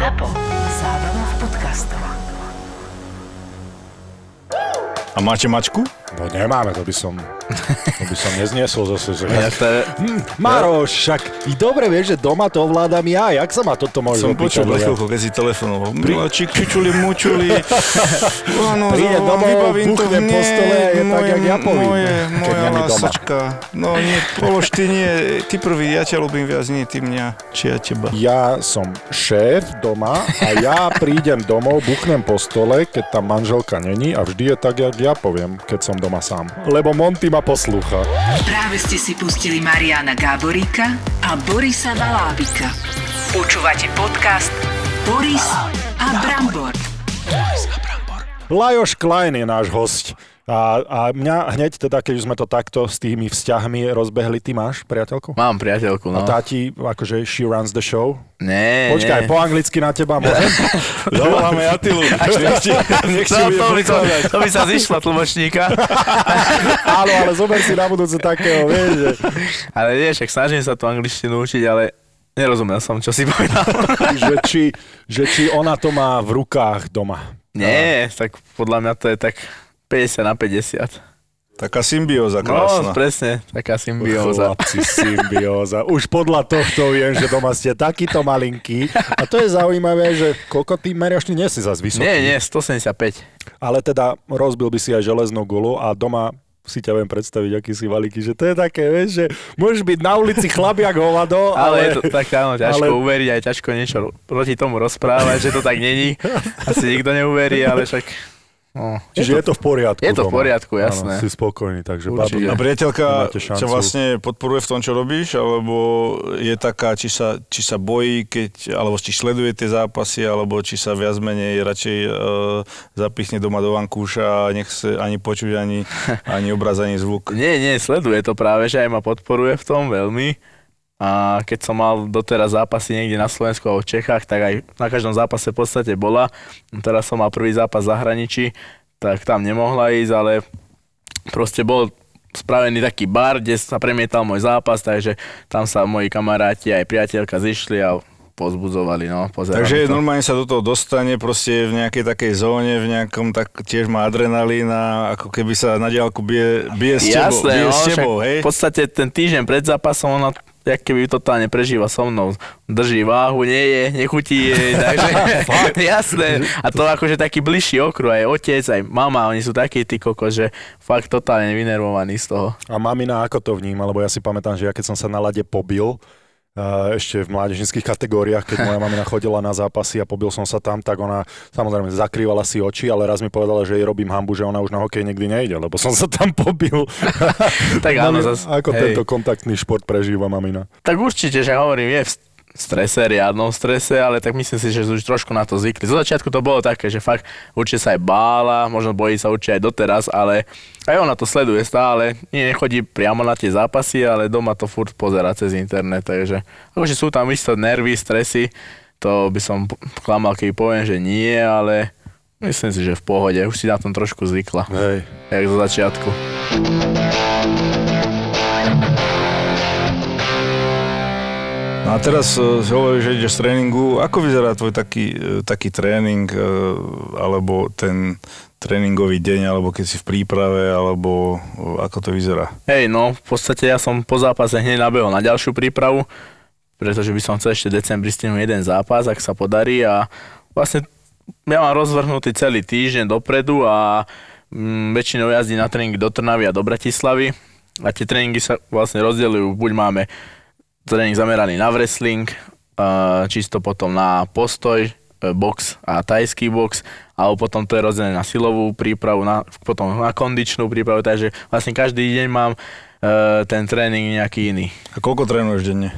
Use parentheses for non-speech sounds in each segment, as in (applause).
ZAPO. Zábrná v podcastov. A máte mačku? No nemáme, to by som, to by som nezniesol zase. Že... Ja to je, Hm, Maroš, však i dobre vieš, že doma to ovládam ja, jak sa ma toto môže Som počul opýtať? chvíľku, keď si telefonoval. Miláčik, čučuli, mučuli. (laughs) Áno, Príde za- domov, vybavím to buchne po stole je tak, jak ja povím, Moje, moja lásačka. No nie, polož ty nie, ty prvý, ja ťa ľúbim viac, nie ty mňa, či ja teba. Ja som šéf doma a ja prídem domov, buchnem po stole, keď tam manželka není a vždy je tak, jak ja poviem, keď som doma sám. Lebo Monty ma poslúcha. Práve ste si pustili Mariana Gáboríka a Borisa Valábika. Počúvate podcast Boris a Brambor. Lajoš Klein je náš host. A, a mňa hneď teda, keď už sme to takto s tými vzťahmi rozbehli, ty máš priateľku? mám priateľku, A no. tá ti, akože she runs the show? Nie, Počkaj, nie. po anglicky na teba môžem? (laughs) Zavoláme Atilu. Nech ti, No, to, by to, to by sa zišla tlmočníka. (laughs) Áno, ale zober si na budúce takého, vieš, že, Ale nie, však snažím sa tú angličtinu učiť, ale nerozumel som, čo si povedal. (laughs) že, či, že či ona to má v rukách doma. Nie, tak podľa mňa to je tak 50 na 50. Taká symbióza No, krásna. presne, taká symbióza. Chlapci, (laughs) symbióza. Už podľa tohto viem, že doma ste takýto malinký. A to je zaujímavé, že koľko ty meriaš, ty nie si zase vysoký. Nie, nie, 175. Ale teda rozbil by si aj železnú gulu a doma si ťa viem predstaviť, aký si valíky, že to je také, vieš, že môžeš byť na ulici chlapiak hovado, Ale, ale... je to tak áno, ťažko ale- uveriť, aj ťažko niečo proti tomu rozprávať, že to tak není. Asi nikto neuverí, ale však... No, Čiže je to v poriadku Je to v doma. poriadku, jasné. Áno, si spokojný, takže Určite. A babi, priateľka ťa vlastne podporuje v tom, čo robíš, alebo je taká, či sa, či sa bojí, keď, alebo či sleduje tie zápasy, alebo či sa viac menej radšej uh, zapichne doma do vankúša a nech sa ani počuť, ani, (laughs) ani obraz, ani zvuk. Nie, nie, sleduje to práve, že aj ma podporuje v tom veľmi. A keď som mal doteraz zápasy niekde na Slovensku alebo v Čechách, tak aj na každom zápase v podstate bola. Teraz som mal prvý zápas v zahraničí, tak tam nemohla ísť, ale proste bol spravený taký bar, kde sa premietal môj zápas, takže tam sa moji kamaráti aj priateľka zišli a pozbudzovali, no, pozerali Takže to. normálne sa do toho dostane, proste v nejakej takej zóne, v nejakom, tak tiež má adrenalín a ako keby sa na diálku bije, bije s tebou, Jasné, bije no, s tebou hej? v podstate ten týždeň pred zápasom ona jak keby totálne prežíva so mnou. Drží váhu, nie je, nechutí jej, (laughs) takže (laughs) jasné. A to akože taký bližší okruh, aj otec, aj mama, oni sú takí tí kokos, že fakt totálne vynervovaní z toho. A mamina ako to vníma, lebo ja si pamätám, že ja keď som sa na lade pobil, ešte v mládežnických kategóriách, keď moja mamina chodila na zápasy a pobil som sa tam, tak ona samozrejme zakrývala si oči, ale raz mi povedala, že jej robím hambu, že ona už na hokej nikdy nejde, lebo som sa tam pobil. (laughs) Tak áno, Mami- zas, Ako hej. tento kontaktný šport prežíva mamina? Tak určite, že hovorím, je strese, riadnom strese, ale tak myslím si, že už trošku na to zvykli. Zo začiatku to bolo také, že fakt určite sa aj bála, možno bojí sa určite aj doteraz, ale aj ona to sleduje stále. Nie, nechodí priamo na tie zápasy, ale doma to furt pozera cez internet, takže akože sú tam isté nervy, stresy, to by som klamal, keď poviem, že nie, ale myslím si, že v pohode, už si na tom trošku zvykla, Hej. jak zo začiatku. A teraz si hovoríš, že ideš z tréningu. Ako vyzerá tvoj taký, uh, taký tréning, uh, alebo ten tréningový deň, alebo keď si v príprave, alebo ako to vyzerá? Hej, no v podstate ja som po zápase hneď nabehol na ďalšiu prípravu, pretože by som chcel ešte decembri stihnúť jeden zápas, ak sa podarí a vlastne ja mám rozvrhnutý celý týždeň dopredu a mm, väčšinou jazdím na tréningy do Trnavy a do Bratislavy a tie tréningy sa vlastne rozdeľujú, buď máme tréning zameraný na wrestling, čisto potom na postoj, e, box a tajský box, alebo potom to je rozdelené na silovú prípravu, na, potom na kondičnú prípravu, takže vlastne každý deň mám e, ten tréning nejaký iný. A koľko trénuješ denne?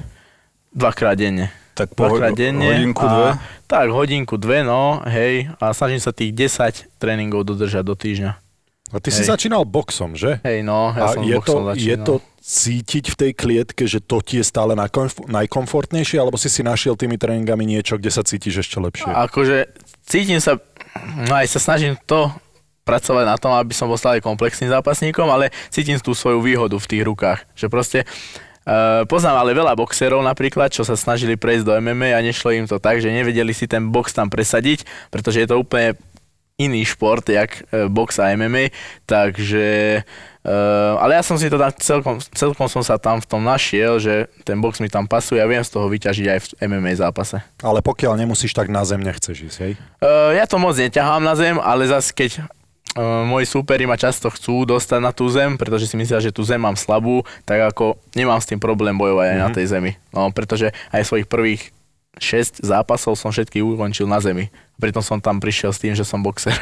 Dvakrát denne. Tak po Dvakrát denne. hodinku, a, dve? Tak, hodinku, dve, no, hej. A snažím sa tých 10 tréningov dodržať do týždňa. A ty si Hej. začínal boxom, že? Hej, no, ja a som je to, boxom začínal. je to cítiť v tej klietke, že to ti je stále najkomf- najkomfortnejšie, alebo si si našiel tými tréningami niečo, kde sa cítiš ešte lepšie? Akože cítim sa, no aj sa snažím to pracovať na tom, aby som bol stále komplexným zápasníkom, ale cítim tú svoju výhodu v tých rukách. Že proste Uh, poznám ale veľa boxerov napríklad, čo sa snažili prejsť do MMA a nešlo im to tak, že nevedeli si ten box tam presadiť, pretože je to úplne iný šport, jak uh, box a MMA, takže uh, ale ja som si to tam celkom, celkom som sa tam v tom našiel, že ten box mi tam pasuje a viem z toho vyťažiť aj v MMA zápase. Ale pokiaľ nemusíš, tak na zem nechceš ísť, hej? Uh, ja to moc neťahám na zem, ale zase keď Uh, moji súperi ma často chcú dostať na tú zem, pretože si myslia, že tú zem mám slabú, tak ako nemám s tým problém bojovať aj mm-hmm. na tej zemi. No, pretože aj svojich prvých 6 zápasov som všetky ukončil na zemi. Pritom som tam prišiel s tým, že som boxer.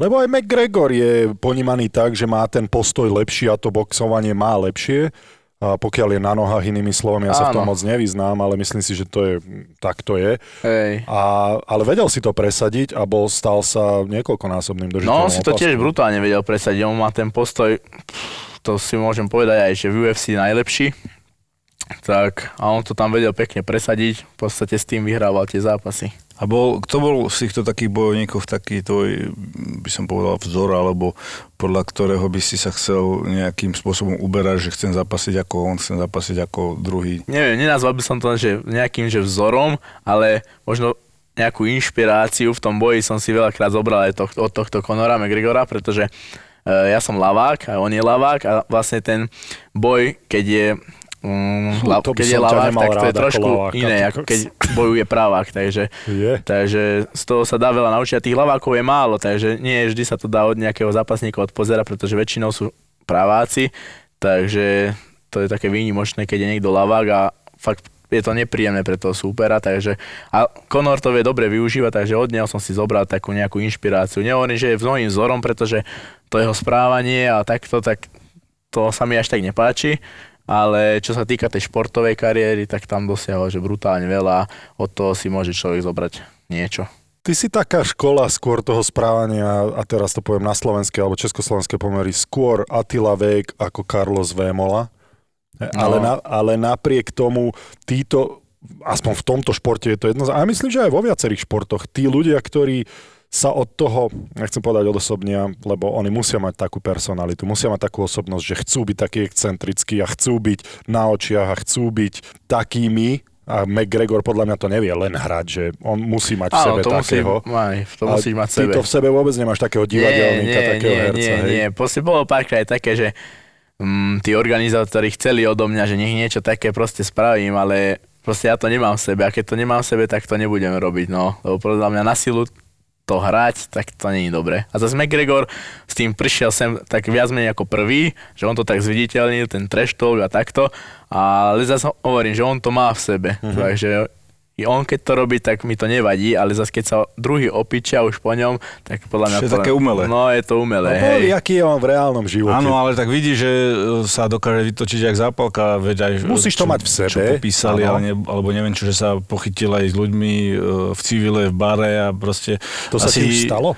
Lebo aj McGregor je ponímaný tak, že má ten postoj lepší a to boxovanie má lepšie a pokiaľ je na nohách, inými slovami, ja sa v tom moc nevyznám, ale myslím si, že to je, tak to je. Hej. A, ale vedel si to presadiť a bol, stal sa niekoľkonásobným držiteľom No, on si to tiež brutálne vedel presadiť. On má ten postoj, to si môžem povedať aj, že v UFC najlepší. Tak, a on to tam vedel pekne presadiť, v podstate s tým vyhrával tie zápasy. A bol, kto bol z týchto takých bojovníkov taký tvoj, by som povedal, vzor, alebo podľa ktorého by si sa chcel nejakým spôsobom uberať, že chcem zapasiť ako on, chcem zapasiť ako druhý? Neviem, nenazval by som to že nejakým že vzorom, ale možno nejakú inšpiráciu v tom boji som si veľakrát zobral aj tohto, od tohto Conora McGregora, pretože uh, ja som lavák a on je lavák a vlastne ten boj, keď je Mm, Fú, to keď je lavák, tak to je trošku laváka, iné, ako keď bojuje pravák, takže, Je. takže z toho sa dá veľa naučiť a tých lavákov je málo, takže nie vždy sa to dá od nejakého zápasníka odpozerať, pretože väčšinou sú praváci, takže to je také výnimočné, keď je niekto lavák a fakt je to nepríjemné pre toho súpera, takže a Conor to vie dobre využívať, takže od neho som si zobral takú nejakú inšpiráciu. Nehovorím, že je mnohým vzorom, pretože to jeho správanie a takto, tak to sa mi až tak nepáči, ale čo sa týka tej športovej kariéry, tak tam dosiahol, že brutálne veľa, od toho si môže človek zobrať niečo. Ty si taká škola skôr toho správania, a teraz to poviem na slovenské alebo československé pomery, skôr Attila Vek ako Carlos Vémola. No. Ale, na, ale napriek tomu títo, aspoň v tomto športe je to jedno, a ja myslím, že aj vo viacerých športoch, tí ľudia, ktorí sa od toho, nechcem povedať odosobnia, lebo oni musia mať takú personalitu, musia mať takú osobnosť, že chcú byť takí excentrickí a chcú byť na očiach a chcú byť takými, a McGregor podľa mňa to nevie len hrať, že on musí mať v sebe to musí, takého. aj, to A musíš mať v ty sebe. to v sebe vôbec nemáš takého divadelníka, nie, takého nie, herca, nie, hej? nie. Proste bolo párkrát také, že mm, tí organizátori chceli odo mňa, že nech niečo také proste spravím, ale proste ja to nemám v sebe a keď to nemám v sebe, tak to nebudem robiť, no. Lebo podľa mňa na silu to hrať, tak to je dobre. A zase McGregor s tým prišiel sem tak viac menej ako prvý, že on to tak zviditeľnil, ten trash talk a takto, ale zase hovorím, že on to má v sebe, Mhm. uh-huh. takže i on keď to robí, tak mi to nevadí, ale zase keď sa druhý opičia už po ňom, tak podľa mňa Čo je to... také umelé. No je to No, umelé, boli, hej. aký je on v reálnom živote. Áno, ale tak vidí, že e, sa dokáže vytočiť jak zápalka, veď aj... Musíš to čo- mať v sebe, Čo popísali, ale ne, alebo neviem čo, že sa pochytil aj s ľuďmi e, v civile, v bare a proste... To sa asi, ti už stalo?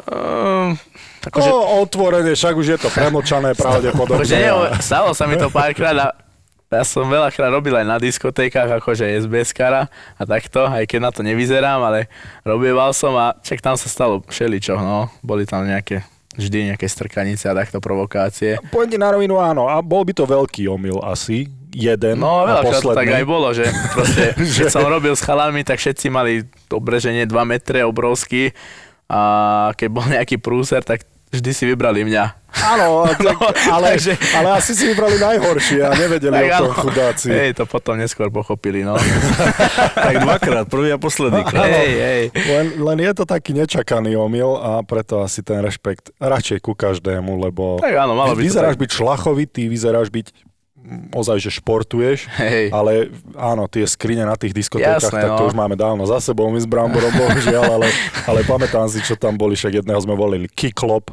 Um, akože, No, otvorene, však už je to premočané (laughs) pravdepodobne. akože stalo sa mi to párkrát a ja som veľakrát robil aj na diskotékach, akože SBS kara a takto, aj keď na to nevyzerám, ale robieval som a čak tam sa stalo všeličo, no. Boli tam nejaké, vždy nejaké strkanice a takto provokácie. Poďte na rovinu, áno. A bol by to veľký omyl asi. Jeden No veľakrát to tak aj bolo, že proste, (laughs) keď som robil s chalami, tak všetci mali dobre, že nie 2 metre, obrovský a keď bol nejaký prúser, tak vždy si vybrali mňa. Áno, (laughs) tak, No, ale, takže- ale asi si vybrali najhoršie a nevedeli o tom áno. chudáci. Hej, to potom neskôr pochopili, no. (laughs) Tak dvakrát, prvý a posledný krát. hej, hej. Len, len je to taký nečakaný omyl a preto asi ten rešpekt radšej ku každému, lebo Tak áno, malo by vyzeráš tak. byť šlachovitý, vyzeráš byť ozaj, že športuješ, Hej. ale áno, tie skrine na tých diskotékach, Jasné, tak to no. už máme dávno za sebou, my s Bramborom, bohužiaľ, ale, ale pamätám si, čo tam boli, však jedného sme volili Kiklop,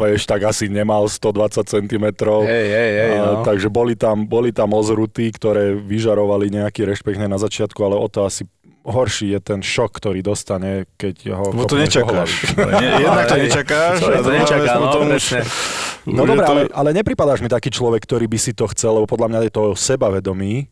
vieš, tak asi nemal 120 cm. Hej, hej, hej, no. Takže boli tam, boli tam ozruty, ktoré vyžarovali nejaký rešpekt na začiatku, ale o to asi horší je ten šok, ktorý dostane, keď ho... Bo to nečakáš. Jednak to (laughs) nečakáš. To, a to nečaká, no, presne. No je to- ale, ale nepripadáš mi taký človek, ktorý by si to chcel, lebo podľa mňa je to o sebavedomí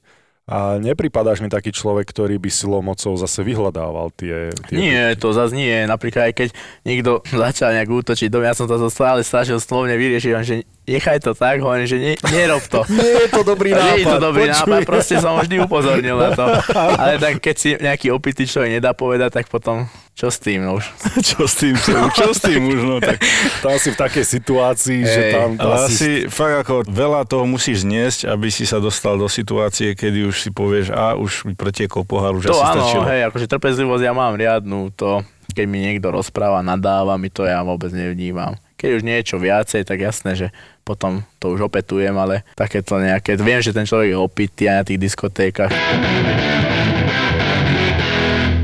A nepripadáš mi taký človek, ktorý by silou mocou zase vyhľadával tie... tie Nie, to zase nie. Napríklad aj keď niekto (laughs) začal nejak útočiť do mňa, som to stále snažil slovne vyriešiť, že nechaj to tak, hovorím, že ne, nerob to. (laughs) Nie je to dobrý nápad. (laughs) Nie je to dobrý počuj. nápad, proste som vždy upozornil na to. Ale tak keď si nejaký opitý človek nedá povedať, tak potom čo s tým no už? (laughs) čo s tým, čo, čo s tým už, no tak. To asi v takej situácii, že Hej, tam... Ale asi fakt ako veľa toho musíš zniesť, aby si sa dostal do situácie, kedy už si povieš, a už mi pretiekol pohár, už To asi áno, stačilo. hej, akože trpezlivosť ja mám riadnu, to keď mi niekto rozpráva, nadáva mi to, ja vôbec nevnímam. Keď už niečo viacej, tak jasné, že potom to už opetujem, ale takéto nejaké, viem, že ten človek je opitý aj na tých diskotékach.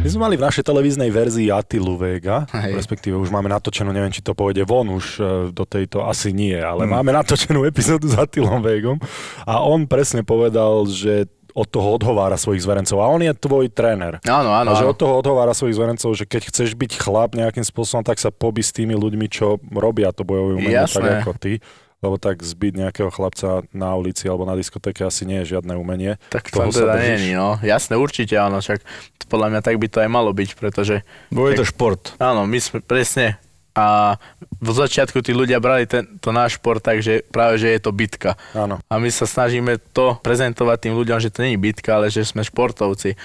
My sme mali v našej televíznej verzii Atilu Vega, Hej. respektíve už máme natočenú, neviem, či to pôjde von už e, do tejto, asi nie, ale Hmm. máme natočenú epizódu s Atilom Vegom a on presne povedal, že od toho odhovára svojich zverencov. A on je tvoj tréner. Áno, áno, A že od toho odhovára svojich zverencov, že keď chceš byť chlap nejakým spôsobom, tak sa poby s tými ľuďmi, čo robia to bojové umenie tak ako ty. Lebo tak zbyť nejakého chlapca na ulici alebo na diskotéke asi nie je žiadne umenie. Tak Toho to teda nie no. Jasné, určite áno, však podľa mňa tak by to aj malo byť, pretože Bo je to šport. Áno, my sme presne a v začiatku tí ľudia brali tento náš šport tak, že práve že je to bitka. Áno. A my sa snažíme to prezentovať tým ľuďom, že to nie je bitka, ale že sme športovci.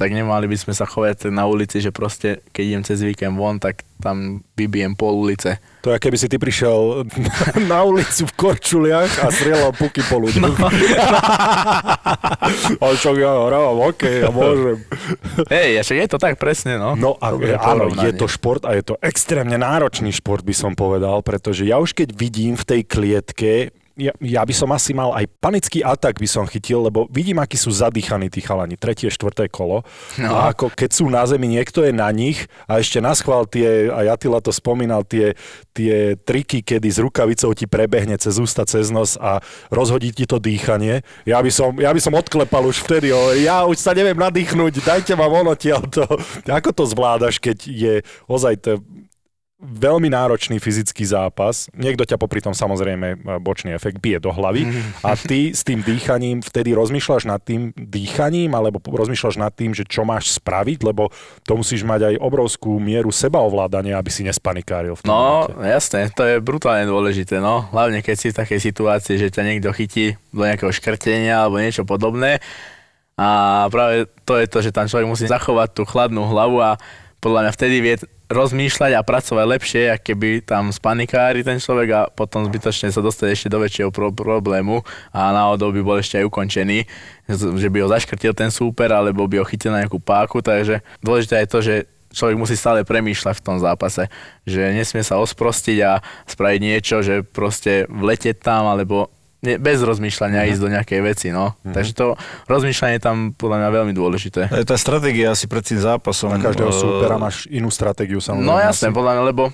Tak nemali by sme sa chovať na ulici, že proste keď idem cez víkend von, tak tam vybijem pol ulice. To je, keby si ty prišiel (laughs) na ulicu v korčuliach a strieľal puky po ľuďoch. No. (laughs) Ale čo ja hrávam, okej, ja môžem. Hej, je to tak presne, no. No a Dobré áno, je to šport a je to extrémne náročný šport, by som povedal, pretože ja už keď vidím v tej klietke, ja, ja by som asi mal aj panický atak by som chytil, lebo vidím, akí sú zadýchaní tí chalani, tretie, štvrté kolo. No. A ako keď sú na zemi, niekto je na nich a ešte naschvál tie, a Jatila to spomínal, tie, tie triky, kedy s rukavicou ti prebehne cez ústa, cez nos a rozhodí ti to dýchanie. Ja by som, ja by som odklepal už vtedy, hovorí, ja už sa neviem nadýchnuť, dajte ma von odtiaľto. Ako to zvládaš, keď je ozaj to veľmi náročný fyzický zápas. Niekto ťa popri tom samozrejme bočný efekt bije do hlavy a ty s tým dýchaním vtedy rozmýšľaš nad tým dýchaním alebo rozmýšľaš nad tým, že čo máš spraviť, lebo to musíš mať aj obrovskú mieru sebaovládania, aby si nespanikáril v No, momente. jasné, to je brutálne dôležité, no. Hlavne keď si v takej situácii, že ťa niekto chytí do nejakého škrtenia alebo niečo podobné. A práve to je to, že tam človek musí zachovať tú chladnú hlavu a podľa mňa vtedy vie rozmýšľať a pracovať lepšie, ak keby tam spanikári ten človek a potom zbytočne sa dostať ešte do väčšieho pro- problému a náhodou by bol ešte aj ukončený, že by ho zaškrtil ten súper alebo by ho chytil na nejakú páku, takže dôležité je to, že človek musí stále premýšľať v tom zápase, že nesmie sa osprostiť a spraviť niečo, že proste vletieť tam alebo ne, bez rozmýšľania Mhm. ísť do nejakej veci, no. Takže to rozmýšľanie je tam podľa mňa veľmi dôležité. Aj tá stratégia asi pred tým zápasom. Na každého eh, súpera máš inú stratégiu samozrejme. No jasné, asi. podľa mňa, lebo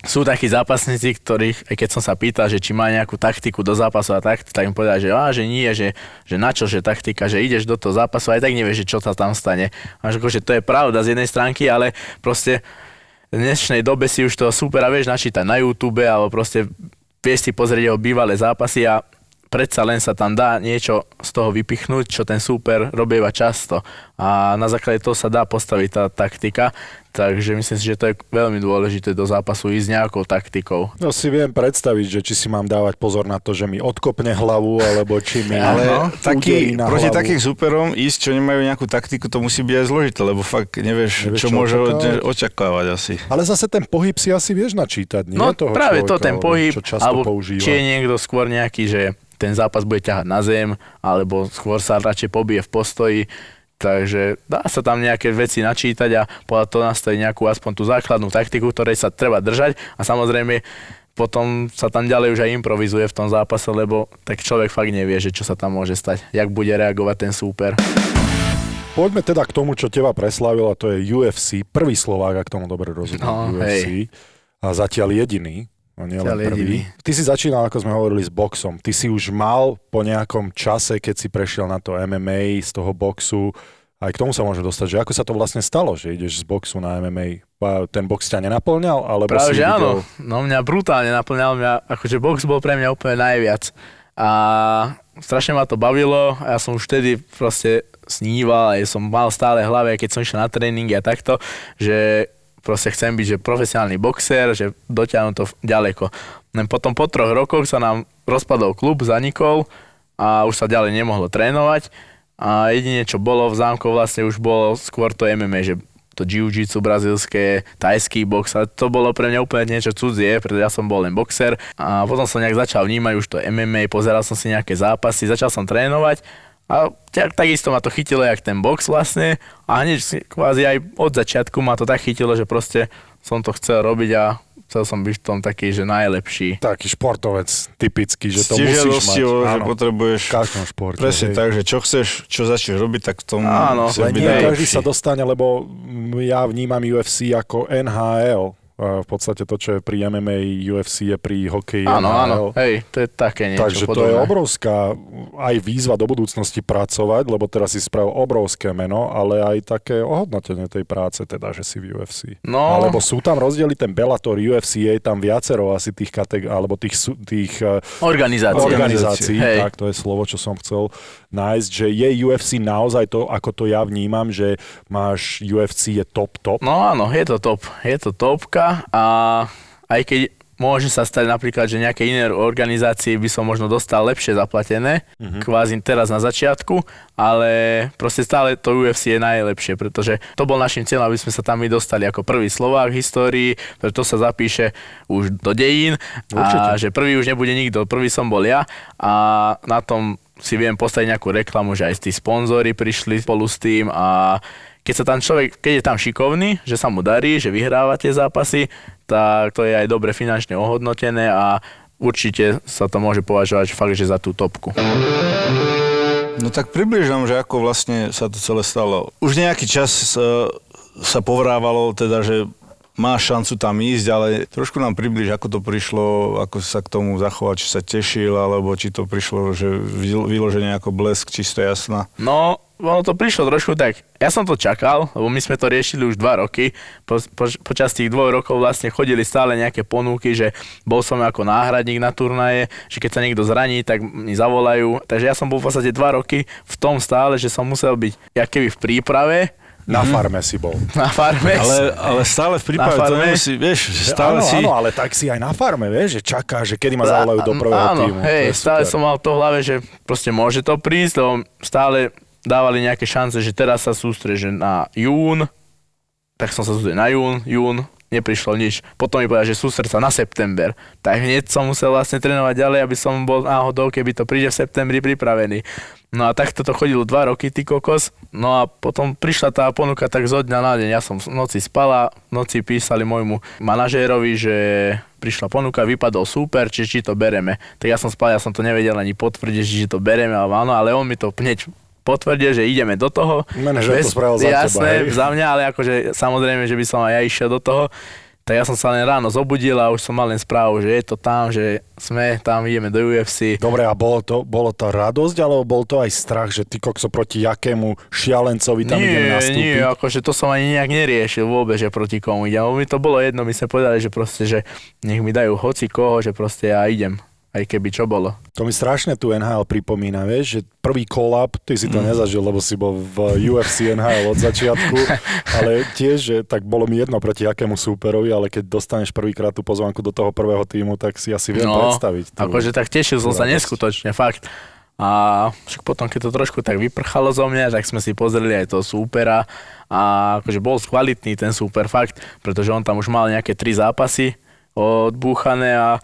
sú takí zápasníci, ktorých, aj keď som sa pýtal, že či má nejakú taktiku do zápasu a tak, tak im povedal, že, á, že nie, že, že na čo, že taktika, že ideš do toho zápasu a aj tak nevieš, že čo sa tam stane. A že akože to je pravda z jednej stránky, ale proste v dnešnej dobe si už toho supera vieš načítať na YouTube alebo proste vieš si pozrieť jeho bývalé zápasy a predsa len sa tam dá niečo z toho vypichnúť, čo ten súper robieva často. A na základe toho sa dá postaviť tá taktika, takže myslím si, že to je veľmi dôležité do zápasu ísť nejakou taktikou. No si viem predstaviť, že či si mám dávať pozor na to, že mi odkopne hlavu, alebo či mi (laughs) Ale taký, na proti hlavu. takým superom ísť, čo nemajú nejakú taktiku, to musí byť aj zložité, lebo fakt nevieš, Nevieš, čo, čo môže očakávať. očakávať. asi. Ale zase ten pohyb si asi vieš načítať, nie? No toho práve to, človeka, ten pohyb, čo často alebo používa. či je niekto skôr nejaký, že ten zápas bude ťahať na zem, alebo skôr sa radšej pobije v postoji. Takže dá sa tam nejaké veci načítať a podľa toho nastaviť nejakú aspoň tú základnú taktiku, ktorej sa treba držať a samozrejme potom sa tam ďalej už aj improvizuje v tom zápase, lebo tak človek fakt nevie, že čo sa tam môže stať, jak bude reagovať ten súper. Poďme teda k tomu, čo teba preslavilo, a to je UFC. Prvý Slovák, ak tomu dobre rozumiem, No, UFC. A zatiaľ jediný. No nie len prvý. Ty si začínal, ako sme hovorili, s boxom. Ty si už mal po nejakom čase, keď si prešiel na to MMA, z toho boxu, aj k tomu sa môžeme dostať, že ako sa to vlastne stalo, že ideš z boxu na MMA. Ten box ťa nenaplňal? Alebo Práve, si že videl... áno. No mňa brutálne naplňal mňa, akože box bol pre mňa úplne najviac. A strašne ma to bavilo a ja som už vtedy proste sníval a ja som mal stále v hlave, keď som išiel na tréningy a takto, že proste chcem byť že profesionálny boxer, že dotiahnu to ďaleko. Len potom po troch rokoch sa nám rozpadol klub, zanikol a už sa ďalej nemohlo trénovať. A jedine čo bolo v zámku vlastne už bolo skôr to MMA, že to jiu-jitsu brazilské, tajský box. A to bolo pre mňa úplne niečo cudzie, pretože ja som bol len boxer. A potom som nejak začal vnímať už to MMA, pozeral som si nejaké zápasy, začal som trénovať a tak, takisto ma to chytilo jak ten box vlastne a hneď kvázi aj od začiatku ma to tak chytilo, že proste som to chcel robiť a chcel som byť v tom taký, že najlepší. Taký športovec typický, že to musíš mať. že potrebuješ... V každom športe. Presne hej. tak, že čo chceš, čo začneš robiť, tak v tom Áno, chceš byť nie každý najlepší. sa dostane, lebo ja vnímam UFC ako NHL. V podstate to, čo je pri MMA, UFC je pri hokeji Áno, áno, hej, to je také niečo Takže to podobné. je obrovská aj výzva do budúcnosti pracovať, lebo teraz si spravil obrovské meno, ale aj také ohodnotenie tej práce, teda, že si v UFC. No. Alebo sú tam rozdiely, ten Bellator, UFC, je tam viacero asi tých kategórií, alebo tých, tých eh, organizácií, Hej. tak to je slovo, čo som chcel nájsť, že je UFC naozaj to, ako to ja vnímam, že máš UFC je top, top. No áno, je to top. Je to topka a aj keď môže sa stať napríklad, že nejaké iné organizácie by som možno dostal lepšie zaplatené, mm-hmm. kvázi teraz na začiatku, ale proste stále to UFC je najlepšie, pretože to bol našim cieľom, aby sme sa tam my dostali ako prvý Slovák v histórii, pretože to sa zapíše už do dejín a že prvý už nebude nikto, prvý som bol ja a na tom si viem postaviť nejakú reklamu, že aj tí sponzory prišli spolu s tým a keď sa tam človek, keď je tam šikovný, že sa mu darí, že vyhráva tie zápasy, tak to je aj dobre finančne ohodnotené a určite sa to môže považovať fakt, že za tú topku. No tak približ že ako vlastne sa to celé stalo. Už nejaký čas sa, sa povrávalo, teda, že máš šancu tam ísť, ale trošku nám približ, ako to prišlo, ako sa k tomu zachoval, či sa tešil, alebo či to prišlo, že vy- vyloženie ako blesk, čisto jasná. No, ono to prišlo trošku tak, ja som to čakal, lebo my sme to riešili už dva roky, po, po, počas tých dvoch rokov vlastne chodili stále nejaké ponuky, že bol som ako náhradník na turnaje, že keď sa niekto zraní, tak mi zavolajú, takže ja som bol v podstate dva roky v tom stále, že som musel byť jak keby v príprave Na farme si bol. na farme. Ale, ale stále v prípade to nemusí, vieš, že stále áno, si... áno, ale tak si aj na farme, vieš, že čaká, že kedy ma zavolajú do prvého Áno, týmu. hej, stále super. som mal to v hlave, že proste môže to prísť, lebo stále dávali nejaké šance, že teraz sa sústreže na jún, tak som sa sústredil na jún, jún, neprišlo nič. Potom mi povedal, že sústred sa na september. Tak hneď som musel vlastne trénovať ďalej, aby som bol náhodou, keby to príde v septembri pripravený. No a takto to chodilo dva roky, ty kokos. No a potom prišla tá ponuka tak zo dňa na deň. Ja som v noci spala, v noci písali môjmu manažérovi, že prišla ponuka, vypadol super, či, či to bereme. Tak ja som spal, ja som to nevedel ani potvrdiť, či to bereme, alebo áno, ale on mi to hneď potvrdil, že ideme do toho. Manažer to spravil za teba, Jasné, hej? za mňa, ale akože samozrejme, že by som aj ja išiel do toho. Tak ja som sa len ráno zobudil a už som mal len správu, že je to tam, že sme tam, ideme do UFC. Dobre, a bolo to, bolo to radosť, alebo bol to aj strach, že ty kokso proti jakému šialencovi tam idem nie, nastúpiť? nie, akože to som ani nejak neriešil vôbec, že proti komu idem. Mi to bolo jedno, my sme povedali, že proste, že nech mi dajú hoci koho, že proste ja idem. Aj keby čo bolo. To mi strašne tu NHL pripomína, vieš, že prvý collab, ty si to Mm. nezažil, lebo si bol v UFC NHL od začiatku, (laughs) ale tiež, že tak bolo mi jedno proti akému súperovi, ale keď dostaneš prvýkrát tú pozvánku do toho prvého týmu, tak si asi viem predstaviť. tú- akože tak tešil som sa neskutočne, fakt. A však potom, keď to trošku tak vyprchalo zo mňa, tak sme si pozreli aj toho súpera a akože bol kvalitný ten súper, fakt, pretože on tam už mal nejaké tri zápasy odbúchané a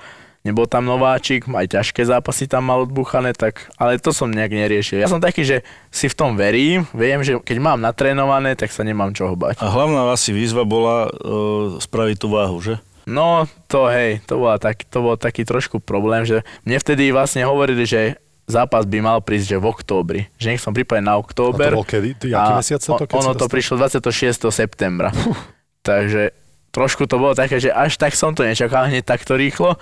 nebol tam nováčik, aj ťažké zápasy tam mal odbúchané, tak, ale to som nejak neriešil. Ja som taký, že si v tom verím, viem, že keď mám natrénované, tak sa nemám čoho bať. A hlavná asi výzva bola uh, spraviť tú váhu, že? No, to hej, to, bola tak, to bol taký trošku problém, že mne vtedy vlastne hovorili, že zápas by mal prísť že v októbri. Že nech som pripravený na A to október. bol kedy? Ty, aký mesiac sa to, keď ono to dostal? prišlo 26. septembra. Takže trošku to bolo také, že až tak som to nečakal hneď takto rýchlo.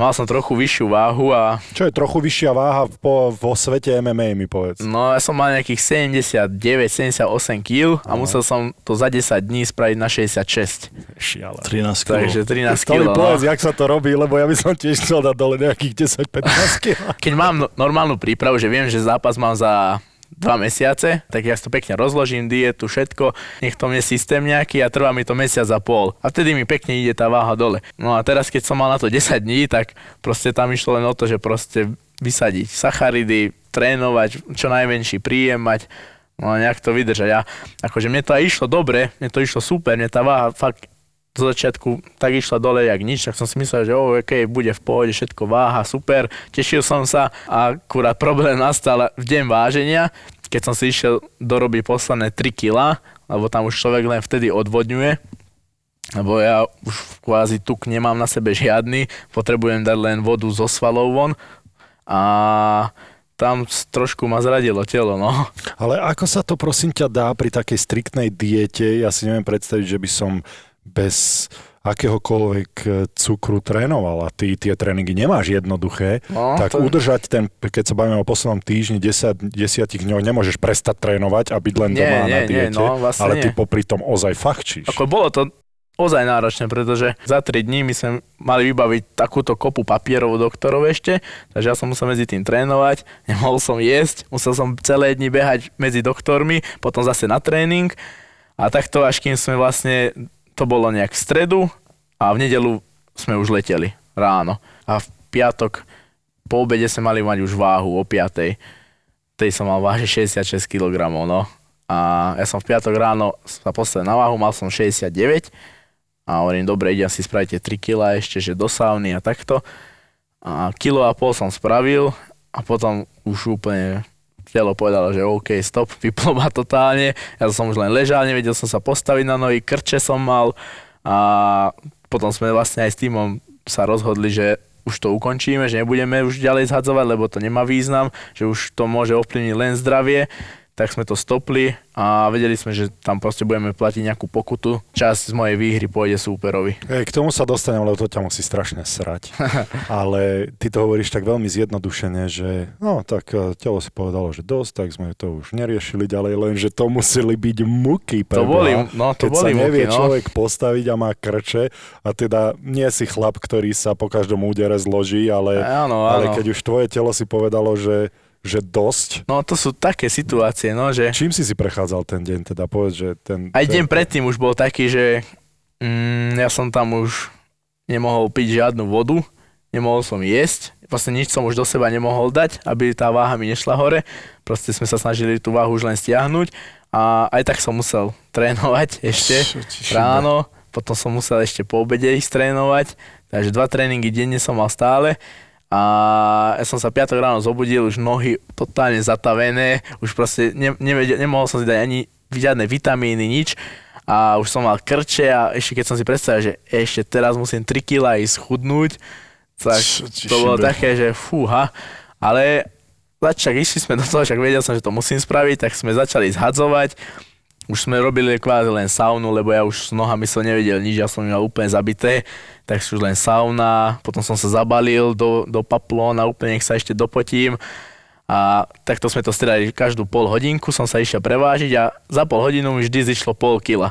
Mal som trochu vyššiu váhu a Čo je trochu vyššia váha po, vo svete MMA, mi povedz. no ja som mal nejakých 79-78 kg a musel som to za 10 dní spraviť na 66. Šiale. 13 kg. Takže 13 Stali kg. No. povedz, jak sa to robí, lebo ja by som tiež chcel dať dole nejakých 10-15 (laughs) kg. Keď mám no- normálnu prípravu, že viem, že zápas mám za dva mesiace, tak ja si to pekne rozložím, dietu, všetko, nech to mne systém nejaký a trvá mi to mesiac a pol. A vtedy mi pekne ide tá váha dole. No a teraz, keď som mal na to 10 dní, tak proste tam išlo len o to, že proste vysadiť sacharidy, trénovať, čo najmenší príjem mať, no nejak to vydržať. A akože mne to aj išlo dobre, mne to išlo super, mne tá váha fakt zo začiatku tak išla dole jak nič, tak som si myslel, že oh, okay, bude v pohode, všetko váha, super, tešil som sa a akurát problém nastal v deň váženia, keď som si išiel dorobiť posledné 3 kg, lebo tam už človek len vtedy odvodňuje, lebo ja už kvázi tuk nemám na sebe žiadny, potrebujem dať len vodu zo svalov von a tam trošku ma zradilo telo, no. Ale ako sa to prosím ťa dá pri takej striktnej diete? Ja si neviem predstaviť, že by som bez akéhokoľvek e, cukru trénoval a ty tie tréningy nemáš jednoduché, No, tak to- udržať ten, keď sa bavíme o poslednom týždni, 10, 10 dňoch, nemôžeš prestať trénovať a byť len Nie, doma nie, na nie, diete, no, vlastne ale ty nie. popri tom ozaj fachčíš. Ako bolo to ozaj náročné, pretože za 3 dní my sme mali vybaviť takúto kopu papierov doktorov ešte, takže ja som musel medzi tým trénovať, (laughs) nemohol som jesť, musel som celé dni behať medzi doktormi, potom zase na tréning a takto až kým sme vlastne, to bolo nejak v stredu a v nedelu sme už leteli ráno a v piatok po obede sme mali mať už váhu o 5. Tej som mal vážiť 66 kg, no. A ja som v piatok ráno sa postavil na váhu, mal som 69 a hovorím, dobre, idem si spraviť tie 3 kg ešte, že do a takto. A kilo a pol som spravil a potom už úplne telo povedalo, že OK, stop, (laughs) vyplo ma totálne. Ja som už len ležal, nevedel som sa postaviť na nohy, krče som mal a potom sme vlastne aj s týmom sa rozhodli, že už to ukončíme, že nebudeme už ďalej zhadzovať, lebo to nemá význam, že už to môže ovplyvniť len zdravie, tak sme to stopli a vedeli sme, že tam proste budeme platiť nejakú pokutu. Časť z mojej výhry pôjde súperovi. Hej, k tomu sa dostanem, lebo to ťa musí strašne srať. (laughs) Ale ty to hovoríš tak veľmi zjednodušene, že no tak eh, telo si povedalo, že dosť, tak sme to už neriešili ďalej, lenže to museli byť muky. To preboha. boli, no to keď boli sa nevie muky, no. človek postaviť a má krče a teda nie si chlap, ktorý sa po každom údere zloží, ale, Áno, ale áno. keď už tvoje telo si povedalo, že, že dosť, No to sú také situácie, no, že čím si si prechádzal ten deň, teda povedz, že ten... aj ten, deň predtým už bol taký, že mm, ja som tam už nemohol piť žiadnu vodu, nemohol som jesť, vlastne nič som už do seba nemohol dať, aby tá váha mi nešla hore, proste sme sa snažili tú váhu už len stiahnuť a aj tak som musel (laughs) trénovať ešte ráno, potom som musel ešte po obede ísť trénovať, takže dva tréningy denne som mal stále a ja som sa piatok ráno zobudil, už nohy totálne zatavené, už proste ne, nevedel, nemohol som si dať ani žiadne vitamíny, nič. A už som mal krče a ešte keď som si predstavil, že ešte teraz musím 3 kg ísť chudnúť, tak to bolo také, že fúha, ale začak išli sme do toho, však vedel som, že to musím spraviť, tak sme začali zhadzovať, už sme robili kvázi len saunu, lebo ja už s nohami som nevedel nič, ja som mal úplne zabité, tak už len sauna, potom som sa zabalil do, do paplóna, úplne nech sa ešte dopotím a takto sme to stredali každú pol hodinku, som sa išiel prevážiť a za pol hodinu mi vždy zišlo pol kila.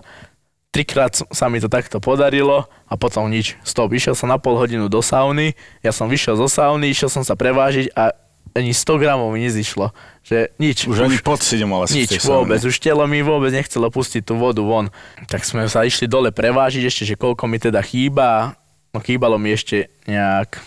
Trikrát sa mi to takto podarilo a potom nič. Stop, išiel som na pol hodinu do sauny, ja som vyšiel zo sauny, išiel som sa prevážiť a ani 100 gramov mi nezišlo. Že nič. Už ani pod si nemal asi v Nič, vôbec. Už telo mi vôbec nechcelo pustiť tú vodu von. Tak sme sa išli dole prevážiť ešte, že koľko mi teda chýba. No chýbalo mi ešte nejak,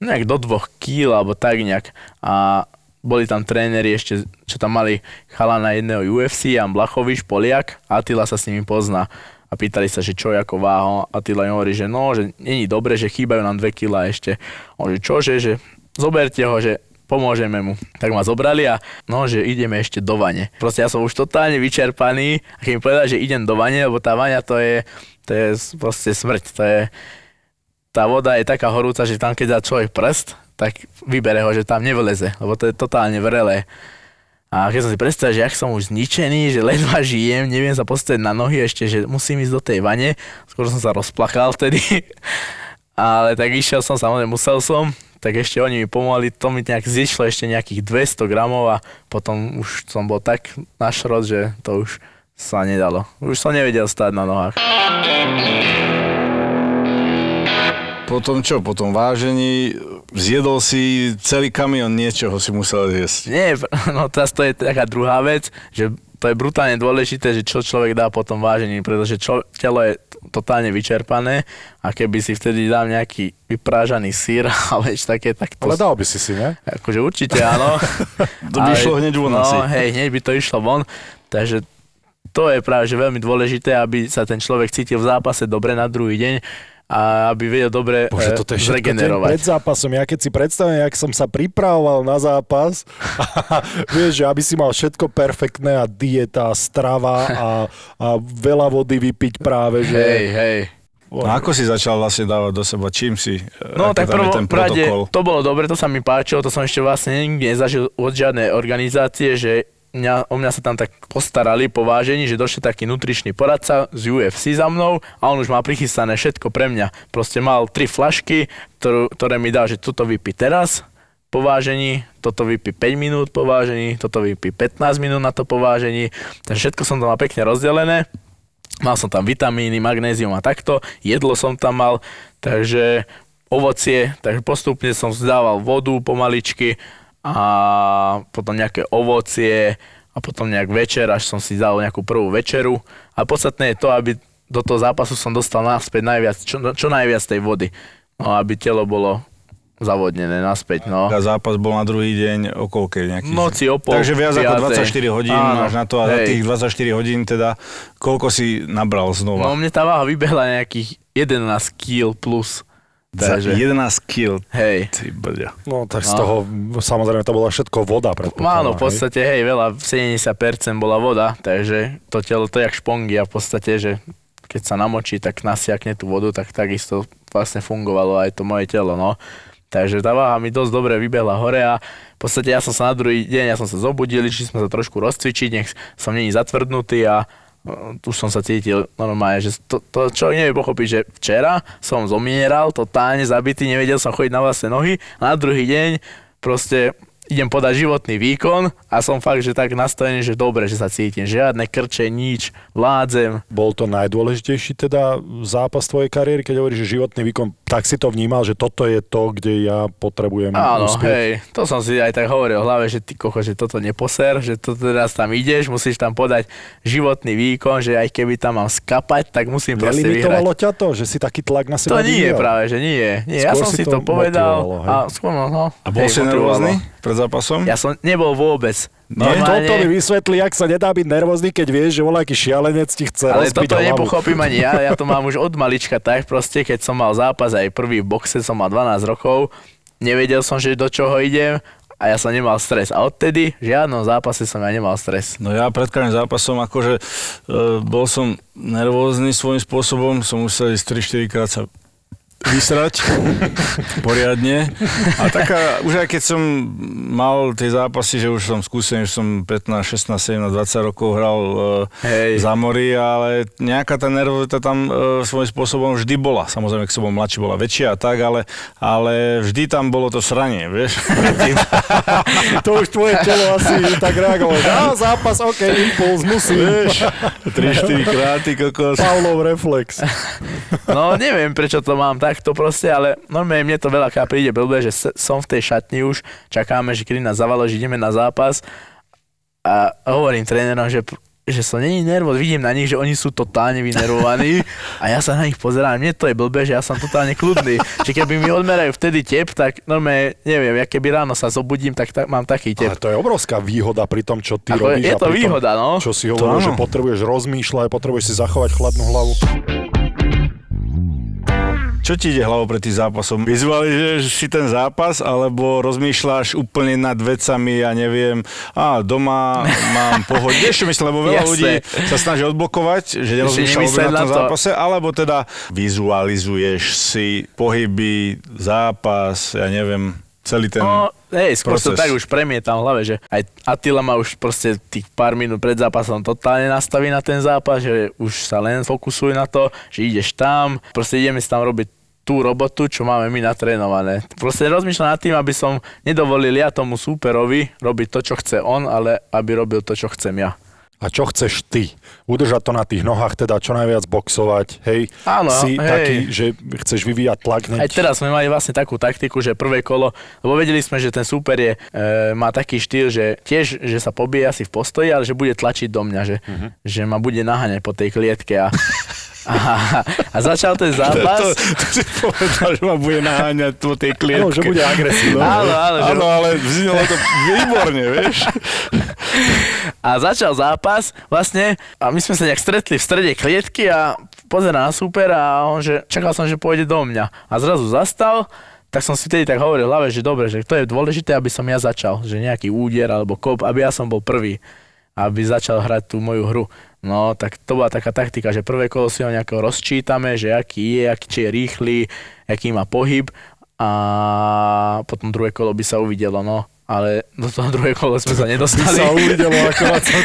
nejak do dvoch kýl, alebo tak nejak. A boli tam tréneri ešte, čo tam mali chalana jedného UFC, Jan Blachovič, Poliak, Attila sa s nimi pozná. A pýtali sa, že čo je ako váho. Attila im hovorí, že no, že není dobre, že chýbajú nám 2 kg ešte. On že čože, že zoberte ho, že pomôžeme mu. Tak ma zobrali a no, že ideme ešte do vane. Proste ja som už totálne vyčerpaný a keď mi povedal, že idem do vane, lebo tá vaňa to je, to je proste smrť. To je, tá voda je taká horúca, že tam keď dá človek prst, tak vybere ho, že tam nevleze, lebo to je totálne vrelé. A keď som si predstavil, že ak som už zničený, že ledva žijem, neviem sa postaviť na nohy ešte, že musím ísť do tej vane, skôr som sa rozplakal vtedy. (laughs) Ale tak išiel som, samozrejme musel som, tak ešte oni mi pomohli, to mi nejak zišlo ešte nejakých 200 gramov a potom už som bol tak našrot, že to už sa nedalo. Už som nevedel stáť na nohách. Potom čo? Potom vážení, zjedol si celý kamión niečoho si musel zjesť. Nie, (laughs) no teraz to je taká druhá vec, že to je brutálne dôležité, že čo človek dá potom vážení, pretože čo, telo je totálne vyčerpané a keby si vtedy dal nejaký vyprážaný sír (laughs) alebo ešte také, tak to... Ale dal by si si, ne? Akože určite áno. (laughs) To by išlo hneď von no, asi. hej, hneď by to išlo von, takže to je práve že veľmi dôležité, aby sa ten človek cítil v zápase dobre na druhý deň a aby vedel dobre Bože, eh, toto je zregenerovať. pred zápasom. Ja keď si predstavím, jak som sa pripravoval na zápas, a (laughs) vieš, že aby si mal všetko perfektné a dieta, strava a, a veľa vody vypiť práve, že... Hej, hej. A ako si začal vlastne dávať do seba? Čím si? No ako tak tam je prvo, ten prade, to bolo dobre, to sa mi páčilo, to som ešte vlastne nikdy nezažil od žiadnej organizácie, že mňa, o mňa sa tam tak postarali po vážení, že došiel taký nutričný poradca z UFC za mnou a on už mal prichystané všetko pre mňa. Proste mal tri flašky, ktorú, ktoré mi dal, že toto vypí teraz, po vážení, toto vypí 5 minút po vážení, toto vypí 15 minút na to po vážení. Takže všetko som to mal pekne rozdelené. Mal som tam vitamíny, magnézium a takto, jedlo som tam mal, takže ovocie, takže postupne som vzdával vodu pomaličky a potom nejaké ovocie a potom nejak večer, až som si dal nejakú prvú večeru. A podstatné je to, aby do toho zápasu som dostal naspäť najviac, čo, čo najviac tej vody. No, aby telo bolo zavodnené naspäť. No. A zápas bol na druhý deň o koľkej nejakých? Noci o pol Takže viac ako piatej. 24 hodín Áno, máš na to a za hej. tých 24 hodín teda koľko si nabral No znova? mne tá váha vybehla nejakých 11 kg plus. Za Takže, 11 kg. hej. Ty brďa. No tak z toho, samozrejme, to bola všetko voda, predpokladám. Áno, v hej? podstate, hej, veľa, 70% bola voda, takže to telo to je jak špongy a v podstate, že keď sa namočí, tak nasiakne tú vodu, tak takisto vlastne fungovalo aj to moje telo, no. Takže tá váha mi dosť dobre vybehla hore a v podstate ja som sa na druhý deň, ja som sa zobudil, išli sme sa trošku rozcvičiť, nech som není zatvrdnutý a tu som sa cítil normálne, že to, to človek nevie pochopiť, že včera som zomieral, totálne zabitý, nevedel som chodiť na vlastné nohy. A na druhý deň proste idem podať životný výkon a som fakt, že tak nastavený, že dobre, že sa cítim. Žiadne krče, nič, vládzem. Bol to najdôležitejší teda zápas tvojej kariéry, keď hovoríš, že životný výkon, tak si to vnímal, že toto je to, kde ja potrebujem Áno, uspieť. hej, to som si aj tak hovoril v hlave, že ty koko, že toto neposer, že to teraz tam ideš, musíš tam podať životný výkon, že aj keby tam mám skapať, tak musím proste vyhrať. Ťa to, že si taký tlak na To seba nie je práve, že nie. nie ja Skôr som si to to povedal motivovalo, hej? a skôr, no, A bol hej, si nervózny pred zápasom? Ja som nebol vôbec. No, toto mi vysvetlí, jak sa nedá byť nervózny, keď vieš, že voľaký šialenec ti chce Ale toto hlavu. nepochopím ani ja, ja to mám už od malička tak, proste keď som mal zápas aj prvý v boxe, som mal 12 rokov, nevedel som, že do čoho idem a ja som nemal stres. A odtedy v žiadnom zápase som ja nemal stres. No ja pred každým zápasom akože e, bol som nervózny svojím spôsobom, som musel ísť 3-4 krát sa vysrať (laughs) poriadne. A taká, už aj keď som mal tie zápasy, že už som skúsený, že som 15, 16, 17, 20 rokov hral e, Hej. za mori, ale nejaká tá nervozita tam e, svojím spôsobom vždy bola. Samozrejme, keď som bol mladší, bola väčšia a tak, ale, ale vždy tam bolo to sranie, vieš. (laughs) (laughs) to už tvoje telo asi tak reagovalo. Á, zápas, OK, impuls, musím. vieš, 3-4 kráty, kokos. Pavlov reflex. No neviem, prečo to mám takto proste, ale normálne mne to veľakrát príde blbé, že som v tej šatni už, čakáme, že kedy nás zavalo, že ideme na zápas a hovorím trénerom, že že som není nervóz, vidím na nich, že oni sú totálne vynervovaní a ja sa na nich pozerám, mne to je blbé, že ja som totálne kľudný, že keby mi odmerajú vtedy tep, tak normálne, neviem, ja keby ráno sa zobudím, tak, tak mám taký Ale tep. to je obrovská výhoda pri tom, čo ty Ako, robíš. je a to tom, výhoda, no. Čo si hovoril, že potrebuješ rozmýšľať, potrebuješ si zachovať chladnú hlavu. Čo ti ide hlavou pred tým zápasom? Vizualizuješ si ten zápas, alebo rozmýšľaš úplne nad vecami, ja neviem, a doma mám pohod. Vieš myslím, lebo veľa Jasné. ľudí sa snaží odblokovať, že nerozmýšľa na tom to. zápase, alebo teda vizualizuješ si pohyby, zápas, ja neviem, celý ten... No, hej, skôr to proces. tak už premietam v hlave, že aj Attila ma už proste tých pár minút pred zápasom totálne nastaví na ten zápas, že už sa len fokusuj na to, že ideš tam, proste ideme si tam robiť tú robotu, čo máme my natrénované. Proste rozmýšľam nad tým, aby som nedovolil ja tomu súperovi robiť to, čo chce on, ale aby robil to, čo chcem ja. A čo chceš ty? Udržať to na tých nohách, teda čo najviac boxovať, hej? Áno, si hej. taký, že chceš vyvíjať tlak hneď. Aj teraz sme mali vlastne takú taktiku, že prvé kolo, lebo vedeli sme, že ten súper je, e, má taký štýl, že tiež, že sa pobije asi v postoji, ale že bude tlačiť do mňa, že, Mhm. že ma bude naháňať po tej klietke a, (laughs) a, a začal ten zápas. To, to si povedal, že ma bude naháňať po tej klietke. No, že bude agresívny. Áno, áno, že- Áno, ale vznelo to výborne, vieš. A začal zápas vlastne a my sme sa nejak stretli v strede klietky a pozera na super a on že čakal som, že pôjde do mňa. A zrazu zastal, tak som si vtedy tak hovoril v hlave, že dobre, že to je dôležité, aby som ja začal, že nejaký úder alebo kop, aby ja som bol prvý, aby začal hrať tú moju hru. No, tak to bola taká taktika, že prvé kolo si ho nejako rozčítame, že aký je, aký, či je rýchly, aký má pohyb a potom druhé kolo by sa uvidelo, no. Ale do toho druhého kola sme sa By nedostali. sa uvidelo, ako povedať.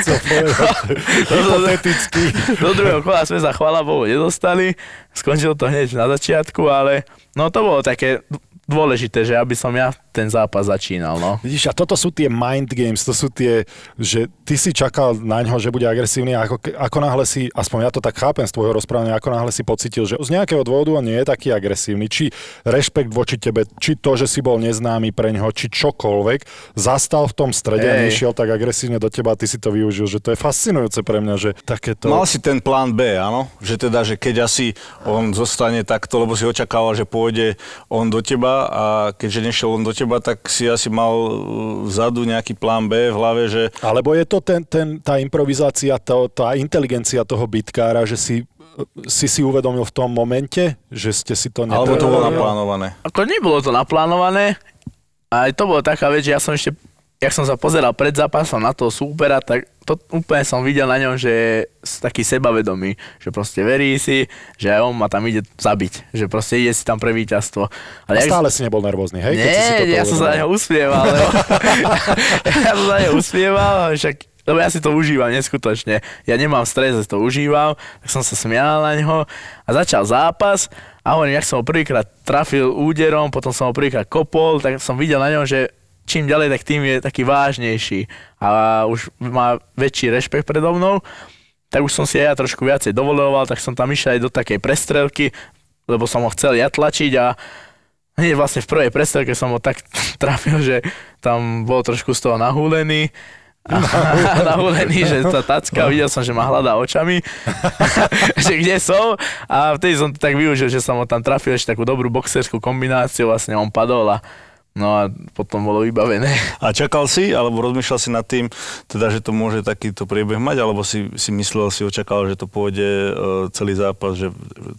(laughs) Hypoteticky. Do druhého kola sme sa chvála Bohu nedostali, skončilo to hneď na začiatku, ale no to bolo také dôležité, že aby som ja ten zápas začínal, no. Vidíš, a toto sú tie mind games, to sú tie, že ty si čakal na ňo, že bude agresívny a ako, ako náhle si, aspoň ja to tak chápem z tvojho rozprávania, ako náhle si pocitil, že z nejakého dôvodu on nie je taký agresívny, či rešpekt voči tebe, či to, že si bol neznámy pre ňoho, či čokoľvek, zastal v tom strede a Hej. nešiel tak agresívne do teba a ty si to využil, že to je fascinujúce pre mňa, že takéto... Mal si ten plán B, áno? Že teda, že keď asi on zostane takto, lebo si očakával, že pôjde on do teba a keďže nešiel on do teba, tak si asi mal uh, vzadu nejaký plán B v hlave, že Alebo je to ten, ten, tá improvizácia, to, tá inteligencia toho bitkára, že si, si si uvedomil v tom momente, že ste si to alebo to bolo naplánované. Ako nebolo to naplánované, aj to bolo taká vec, že ja som ešte, jak som sa pozeral pred zápasom na toho súpera, tak to úplne som videl na ňom, že je taký sebavedomý, že proste verí si, že aj on ma tam ide zabiť, že proste ide si tam pre víťazstvo. A jak- stále si nebol nervózny, hej? keď si Nie, toto ja som sa na neho usmieval. Lebo... (laughs) ja som sa na neho usmieval, však lebo ja si to užívam neskutočne. Ja nemám stres, ja si to užívam, tak som sa smial na neho a začal zápas a hovorím, jak som ho prvýkrát trafil úderom, potom som ho prvýkrát kopol, tak som videl na ňom, že čím ďalej, tak tým je taký vážnejší a už má väčší rešpekt predo mnou. Tak už som si aj ja trošku viacej dovoloval, tak som tam išiel aj do takej prestrelky, lebo som ho chcel ja tlačiť a hneď vlastne v prvej prestrelke som ho tak (laughs) trafil, že tam bol trošku z toho nahúlený. A, (laughs) (laughs) nahúlený, že tá tacka, videl som, že ma hľadá očami, že kde som? A vtedy som to tak využil, že som ho tam trafil ešte takú dobrú boxerskú kombináciu, vlastne on padol a no a potom bolo vybavené. (laughs) A čakal si, alebo rozmýšľal si nad tým, teda, že to môže takýto priebeh mať, alebo si, si myslel, si očakával, že to pôjde e, celý zápas, že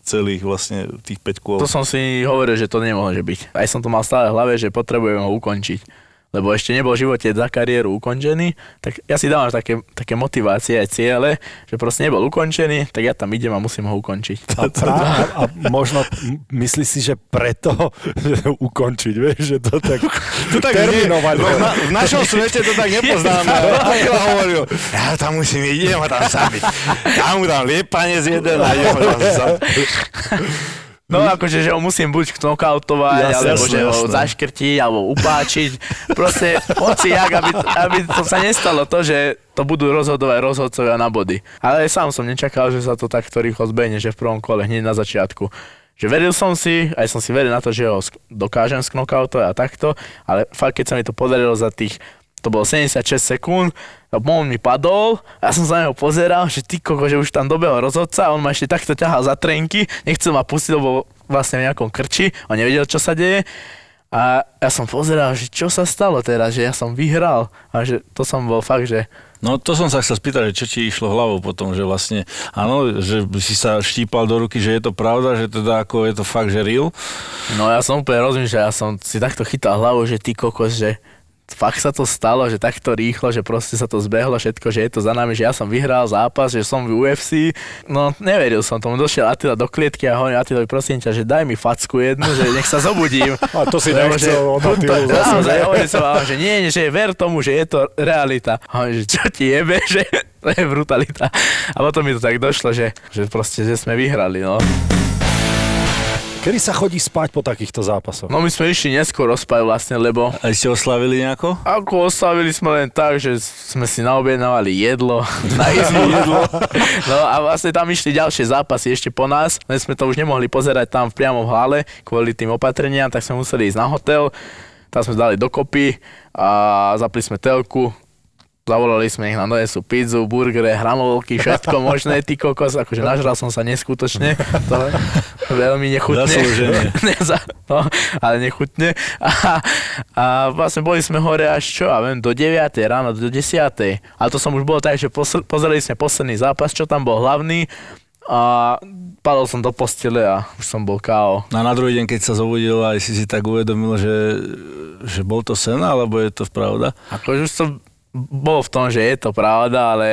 celých vlastne tých 5 kôl. To som si hovoril, že to nemôže byť. Aj som to mal stále v hlave, že potrebujem ho ukončiť. Lebo ešte nebol v živote za kariéru ukončený, tak ja si dávam také, také motivácie aj ciele, že proste nebol ukončený, tak ja tam idem a musím ho ukončiť. A, (laughs) pra, a, možno m- myslíš si, že preto že ukončiť, vieš, že to tak, To tak terminovať. Nie, no, na, v našom svete to tak nepoznáme. (laughs) (laughs) Akila hovoril, ja tam musím idem ho tam zabiť. Ja mu dám liepanec jeden a idem ho tam zabiť. No akože, že ho musím buď knockoutovať, Jasné, alebo jasné, že ho jasné. zaškrtiť, alebo upáčiť. Proste hoci jak, aby, aby to sa nestalo to, že to budú rozhodovať rozhodcovia na body. Ale sám som nečakal, že sa to takto rýchlo zbehne, že v prvom kole, hneď na začiatku. Že veril som si, aj som si veril na to, že ho dokážem sknokautovať a takto, ale fakt, keď sa mi to podarilo za tých to bolo 76 sekúnd, on mi padol, ja som sa na neho pozeral, že ty koko, že už tam dobehol rozhodca, on ma ešte takto ťahal za trenky, nechcel ma pustiť, lebo vlastne v nejakom krči, on nevedel, čo sa deje. A ja som pozeral, že čo sa stalo teraz, že ja som vyhral a že to som bol fakt, že No to som sa chcel spýtať, že čo ti išlo hlavou potom, že vlastne, áno, že si sa štípal do ruky, že je to pravda, že teda ako je to fakt, že real. No ja som úplne rozumiem, že ja som si takto chytal hlavu, že ty kokos, že fakt sa to stalo, že takto rýchlo, že proste sa to zbehlo všetko, že je to za nami, že ja som vyhral zápas, že som v UFC. No neveril som tomu, došiel Attila do klietky a hovorím Attilovi, prosím ťa, že daj mi facku jednu, že nech sa zobudím. (laughs) A to si Lebo, nechcel od (laughs) zase, Naozaj, hovorím som že nie, že ver tomu, že je to realita. A hovorím, že čo ti jebe, (laughs) že to je brutalita. A potom mi to tak došlo, že, že proste, že sme vyhrali, no. Kedy sa chodí spať po takýchto zápasoch? No my sme išli neskôr rozpať vlastne, lebo A ste oslavili nejako? ako oslavili sme len tak, že sme si naobjednávali jedlo, na izbu jedlo. (laughs) No a vlastne tam išli ďalšie zápasy ešte po nás, len sme to už nemohli pozerať tam priamo v hale kvôli tým opatreniam, tak sme museli ísť na hotel, tam sme dali dokopy a zapli sme telku, Zavolali sme ich na donesú pizzu, burgere, hranolky, všetko (laughs) možné, ty kokos, akože nažral som sa neskutočne, to veľmi nechutne. Zaslúžene. (laughs) Neza, no, ale nechutne. A, a vlastne boli sme hore až čo, ja viem, do 9. ráno, do 10. Ale to som už bol tak, že posl- pozreli sme posledný zápas, čo tam bol hlavný a padol som do postele a už som bol KO. A na druhý deň, keď sa zobudil, aj si si tak uvedomil, že, že bol to sen, alebo je to pravda? Akože už som bol v tom, že je to pravda, ale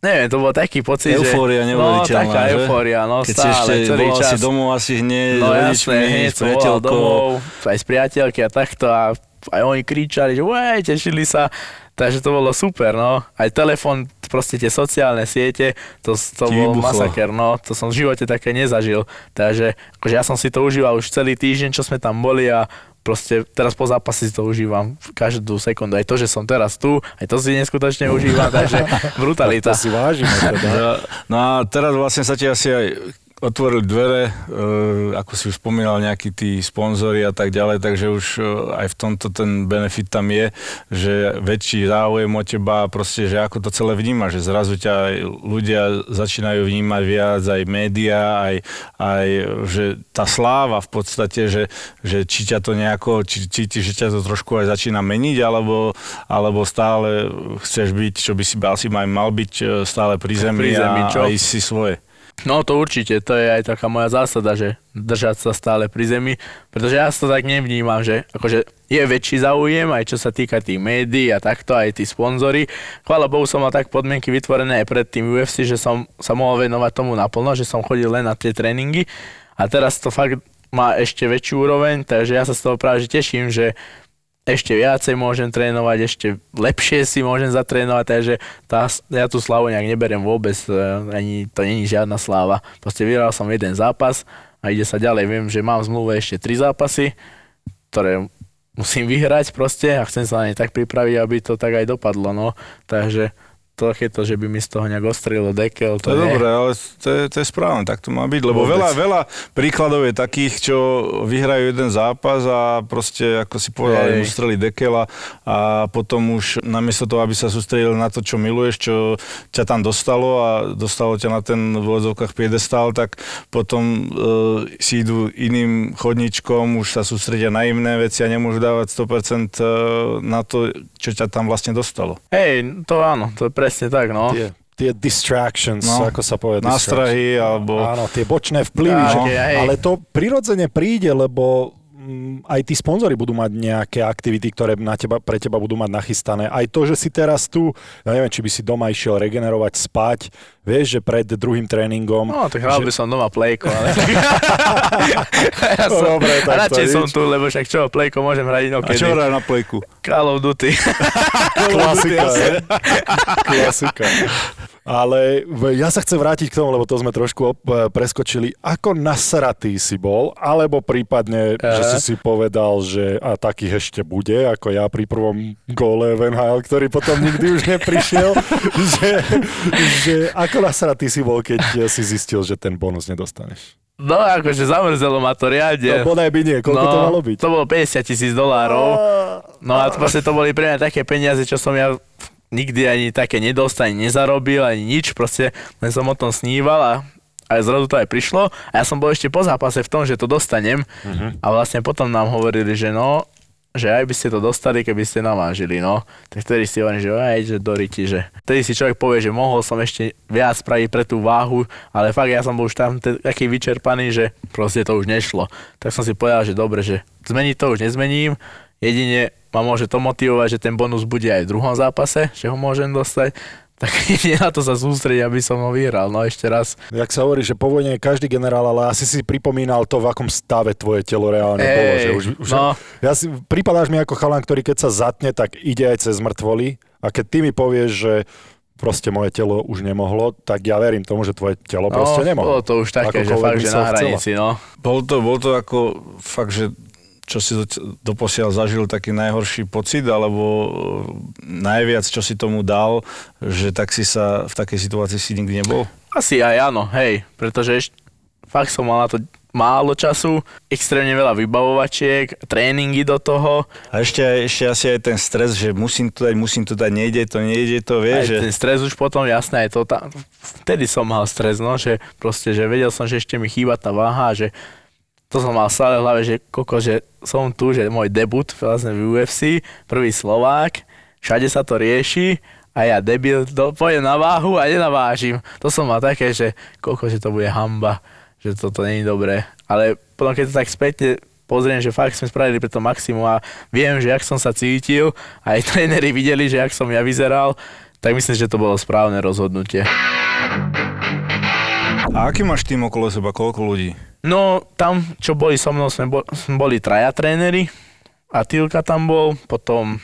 neviem, to bol taký pocit, Eufória že... neuveriteľná, No, taká že? eufória, no Keď stále, ešte celý volal čas. si domov asi hneď no s rodičmi, hneď s priateľkou. domov, aj z priateľky a takto a aj oni kričali, že uej, tešili sa, takže to bolo super, no. Aj telefon, proste tie sociálne siete, to, to Ti bol vybuchlo. masaker, no. To som v živote také nezažil. Takže akože ja som si to užíval už celý týždeň, čo sme tam boli a proste teraz po zápase si to užívam každú sekundu. Aj to, že som teraz tu, aj to si neskutočne užívam, takže (laughs) brutalita. To si vážime teda. No a teraz vlastne sa ti asi aj otvorili dvere, e, ako si už spomínal, nejakí tí sponzori a tak ďalej, takže už e, aj v tomto ten benefit tam je, že väčší záujem o teba, proste, že ako to celé vníma, že zrazu ťa ľudia začínajú vnímať viac, aj médiá, aj, aj že tá sláva v podstate, že, že či ťa to nejako, či cítiš, že ťa to trošku aj začína meniť, alebo, alebo stále chceš byť, čo by si asi aj mal byť e, stále pri zemi, Pri zemi, a, a ísť si svoje. No to určite, to je aj taká moja zásada, že držať sa stále pri zemi, pretože ja to tak nevnímam, že akože je väčší záujem, aj čo sa týka tých médií a takto, aj tí sponzory. Chvála Bohu som mal tak podmienky vytvorené aj pred tým UFC, že som sa mohol venovať tomu naplno, že som chodil len na tie tréningy a teraz to fakt má ešte väčšiu úroveň, takže ja sa z toho práve že teším, že ešte viacej môžem trénovať, ešte lepšie si môžem zatrénovať, takže tá, ja tú slavu nejak neberiem vôbec, e, ani to není žiadna sláva. Proste vyhral som jeden zápas a ide sa ďalej. Viem, že mám v zmluve ešte tri zápasy, ktoré musím vyhrať proste a chcem sa na ne tak pripraviť, aby to tak aj dopadlo, no. Takže takéto, že by mi z toho nejak ostrilo dekel, to, To je dobré, ale to je, to je správne, tak to má byť, lebo Vôbec. veľa, veľa príkladov je takých, čo vyhrajú jeden zápas a proste, ako si povedal, Hej. im ustreli dekela a potom už namiesto toho, aby sa sústredil na to, čo miluješ, čo ťa tam dostalo a dostalo ťa na ten v úvodzovkách piedestál, tak potom e, si idú iným chodničkom, už sa sústredia na iné veci a nemôžu dávať 100% e, na to, čo ťa tam vlastne dostalo. Hej, to áno, to je presne tak, no. Tie, tie distractions, No, ako sa povie. Nástrahy alebo... Áno, tie bočné vplyvy, že, Také, hej. ale to prirodzene príde, lebo mm, aj tí sponzori budú mať nejaké aktivity, ktoré na teba, pre teba budú mať nachystané. Aj to, že si teraz tu, ja neviem, či by si doma išiel regenerovať, spať, vieš, že pred druhým tréningom. No, tak hral by som doma plejko, ale... (laughs) ja som, dobre, tak radšej som tu, lebo však čo, plejko môžem hrať A inokedy. čo hrajú na plejku? Call (laughs) of Duty. Klasika. Klasika. Ale ja sa chcem vrátiť k tomu, lebo to sme trošku op- e, preskočili. Ako nasratý si bol, alebo prípadne, že Aha. si si povedal, že a takých ešte bude, ako ja pri prvom góle v NHL, ktorý potom nikdy už neprišiel, (laughs) že, že ako nasratý si bol, keď si zistil, že ten bonus nedostaneš. No, akože zamrzelo ma to riadne. No bodaj by nie, koľko to malo byť? To bolo 50 tisíc dolárov. No a to vlastne to boli pre mňa také peniaze, čo som ja nikdy ani také nedostal, ani nezarobil, ani nič. Proste len som o tom sníval a a zrazu to aj prišlo a ja som bol ešte po zápase v tom, že to dostanem Mhm. a vlastne potom nám hovorili, že no, že aj by ste to dostali, keby ste navážili, no. Tak vtedy si hovorím, že aj, že do riti, že vtedy si človek povie, že mohol som ešte viac spraviť pre tú váhu, ale fakt ja som bol už tam te- taký vyčerpaný, že proste to už nešlo. Tak som si povedal, že dobre, že zmeniť to už nezmením, jedine ma môže to motivovať, že ten bonus bude aj v druhom zápase, že ho môžem dostať, tak (laughs) jedine na to sa sústrediť, aby som ho vyhral, no ešte raz. Jak sa hovorí, že po vojne je každý generál, ale asi si pripomínal to, v akom stave tvoje telo reálne Hej, bolo. Že už, už, no. Ja si, pripadáš mi ako chalan, ktorý keď sa zatne, tak ide aj cez mŕtvoly. A keď ty mi povieš, že proste moje telo už nemohlo, tak ja verím tomu, že tvoje telo proste no, nemohlo. bolo to už také, že fakt, že na hranici, no. Bol to, bol to ako fakt, že čo si do- doposiaľ zažil taký najhorší pocit, alebo e, najviac, čo si tomu dal, že tak si sa v takej situácii si nikdy nebol? Asi aj áno, hej, pretože ešt, fakt som mal na to málo času, extrémne veľa vybavovačiek, tréningy do toho, A ešte, aj- ešte asi aj ten stres, že musím to dať, musím to dať, nejde to, nejde to, aj vieš, že... ten stres už potom, jasné, aj to tam, vtedy som mal stres, no, že proste, že vedel som, že ešte mi chýba tá váha, že to som mal stále v hlave, že koko, že som tu, že môj debut vlastne v UFC, prvý Slovák, všade sa to rieši a ja debil, do, pojem na váhu a nenavážim. To som mal také, že koko, že to bude hamba, že toto není dobré. Ale potom, keď to tak spätne pozriem, že fakt sme spravili pre to maximum a viem, že jak som sa cítil, aj (laughs) tréneri videli, že jak som ja vyzeral, tak myslím, že to bolo správne rozhodnutie. A aký máš tým okolo seba, koľko ľudí? No, tam, čo boli so mnou, sme boli, boli traja tréneri. Atilka tam bol, potom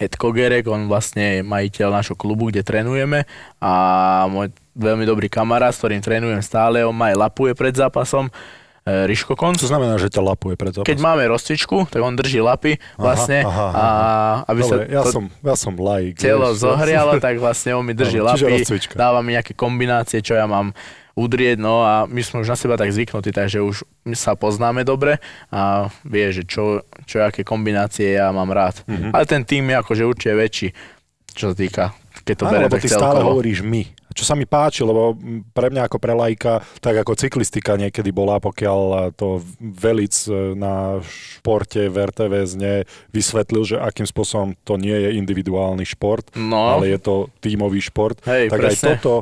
Ed Kogerek, on vlastne je majiteľ našho klubu, kde trénujeme a môj veľmi dobrý kamarát, s ktorým trénujem stále, on ma aj lapuje pred zápasom, e, Riško Konc. To znamená, že ťa lapuje pred zápasom. Keď máme rozcvičku, tak on drží lapy vlastne aha, aha, a aby Dobre, sa ja, to som, ja som laik. telo vieš, zohrialo, (laughs) tak vlastne on mi drží čiže lapy, dáva mi nejaké kombinácie, čo ja mám udrieť, no a my sme už na seba tak zvyknutí, takže už sa poznáme dobre a vie, že čo, čo aké kombinácie ja mám rád. Mhm. Mm-hmm. Ale ten tým je akože určite väčší, čo sa týka, keď to Áno, lebo tak ty stále hovoríš my. Čo sa mi páči, lebo pre mňa ako pre lajka, tak ako cyklistika niekedy bola, pokiaľ to velic e, na športe v RTVS vysvetlil, že akým spôsobom to nie je individuálny šport, No. ale je to tímový šport, Hej, tak aj presne. toto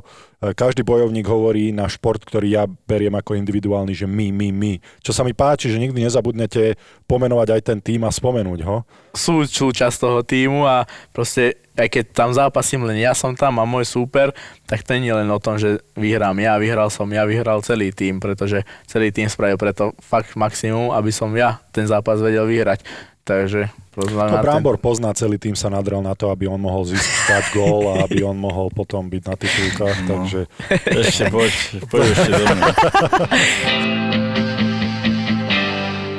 e, každý bojovník hovorí na šport, ktorý ja beriem ako individuálny, že my, my, my. Čo sa mi páči, že nikdy nezabudnete pomenovať aj ten tým a spomenúť ho. sú súčasť toho týmu a proste aj keď tam zápasím len ja som tam a môj súper, tak to nie je len o tom, že vyhrám ja, vyhral som ja, vyhral celý tým, pretože celý tým spravil preto fakt maximum, aby som ja ten zápas vedel vyhrať. Takže to To znamená, ten, Brambor pozná celý tým, sa nadrel na to, aby on mohol získať (laughs) gól a aby on mohol potom byť na titulkách, No. takže Ešte poď, poď ešte do mňa. (laughs)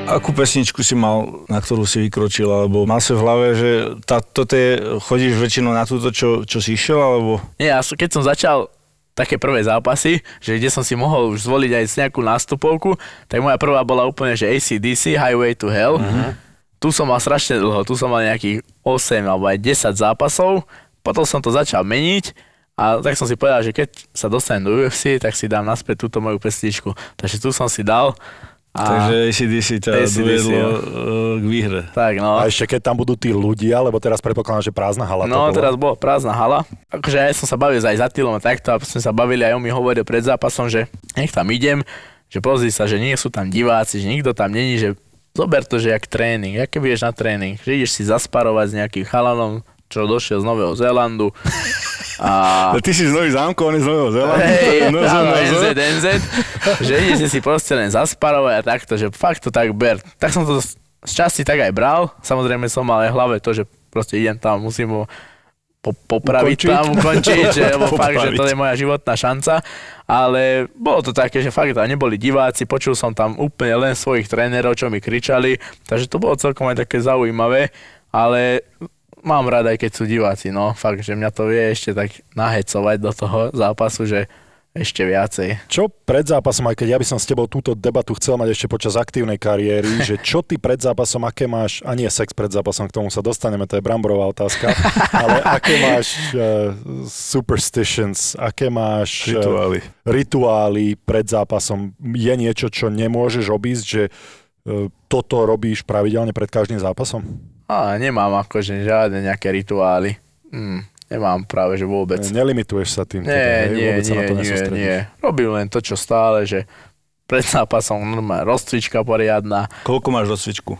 Akú pesničku si mal, na ktorú si vykročil, alebo mal si v hlave, že tá, toto je, chodíš väčšinou na túto, čo, čo si išiel, alebo... Nie, ja keď som začal také prvé zápasy, že kde som si mohol už zvoliť aj nejakú nástupovku, tak moja prvá bola úplne, že ACDC, Highway to Hell. Uh-huh. Tu som mal strašne dlho, tu som mal nejakých 8 alebo aj 10 zápasov, potom som to začal meniť a tak som si povedal, že keď sa dostanem do UFC, tak si dám naspäť túto moju pesničku. Takže tu som si dal. A, Takže ACDC ťa AC/DC, dovedlo jo. eh, k výhre. tak no. a ešte keď tam budú tí ľudia, lebo teraz predpokladám, že prázdna hala to No, bola. teraz bola prázdna hala. Akože ja som sa bavil aj za Tylom a takto a sme sa bavili aj on mi hovoril pred zápasom, že nech tam idem, že pozri sa, že nie sú tam diváci, že nikto tam není, že zober to, že jak tréning, aké budeš na tréning, že ideš si zasparovať s nejakým chalanom, čo došiel z Nového Zélandu. A... (laughs) No, ty si z Nových zámkov, on je z Nového Zélandu. Hej, (laughs) No, (laughs) áno, no, no. NZ, NZ, že ideš si proste len zasparovať a takto, že fakt to tak ber. Tak som to z časti tak aj bral, samozrejme som mal aj v hlave to, že proste idem tam, musím ho po, popraviť Ukončiť. tam, ukončiť, že, lebo fakt, že to je moja životná šanca, ale bolo to také, že fakt tam neboli diváci, počul som tam úplne len svojich trénerov, čo mi kričali, takže to bolo celkom aj také zaujímavé, ale mám rád aj keď sú diváci, no fakt, že mňa to vie ešte tak nahecovať do toho zápasu, že ešte viacej. Čo pred zápasom, aj keď ja by som s tebou túto debatu chcel mať ešte počas aktívnej kariéry, že čo ty pred zápasom, aké máš, a nie sex pred zápasom, k tomu sa dostaneme, to je bramborová otázka, (laughs) ale aké máš uh, superstitions, aké máš eh, Rituály. rituály pred zápasom? Je niečo, čo nemôžeš obísť, že uh, toto robíš pravidelne pred každým zápasom? A nemám akože žiadne nejaké rituály. Hm, nemám práve, že vôbec. Nelimituješ sa tým? Nie, teda, hej? nie, Vôbec sa na nie, to nie, nie. Robím len to, čo stále, že pred zápasom normálne rozcvička poriadna. Koľko máš rozcvičku?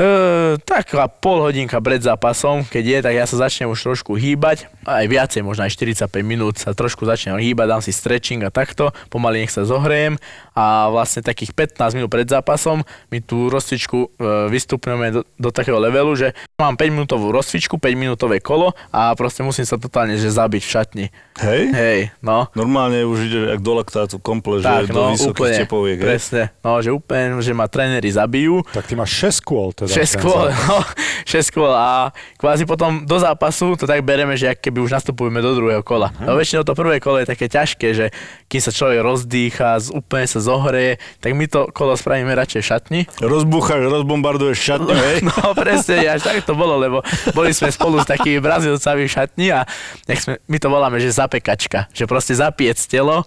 E, taká pol hodinka pred zápasom, keď je, tak ja sa začnem už trošku hýbať, aj viacej, možno aj 45 minút sa trošku začnem hýbať, dám si stretching a takto, pomaly nech sa zohrejem a vlastne takých 15 minút pred zápasom my tú rozcvičku e, vystupňujeme do, do takého levelu, že mám 5 minútovú rozcvičku, 5 minútové kolo a proste musím sa totálne že zabiť v šatni. Hej? Hej, no. Normálne už ide jak do laktátu komple, Tak, že no, do vysokých úplne, tepoviek. hej? presne, no, že úplne, že ma tréneri zabijú, Tak ty máš 6 kôl teda. 6 ten kôl, no, 6 kôl a kvázi potom do zápasu to tak bereme, že ak keby už nastupujeme do druhého kola. Mhm. No väčšinou to prvé kolo je také ťažké, že kým sa človek rozdýcha, z- úplne sa zohreje, tak my to kolo spravíme radšej šatni. Rozbúchaš, rozbombarduješ šatňu, hej? (laughs) No presne, až tak to bolo, lebo boli sme spolu s takými brazilcami v šatni a sme, my to voláme, že zapekačka, že proste zapiec telo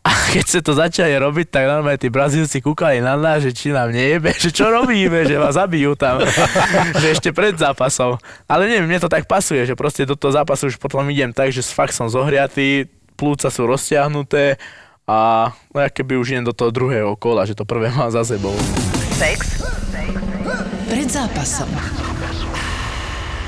a keď sa to začali robiť, tak normálne tí Brazílci kúkali na nás, že či nám nejebe, že čo robíme, že vás zabijú tam, (laughs) že ešte pred zápasom. Ale neviem, mne to tak pasuje, že proste do toho zápasu už potom idem tak, že fakt som zohriatý, plúca sú roztiahnuté a no, ja keby už idem do toho druhého kola, že to prvé mám za sebou. Sex pred zápasom.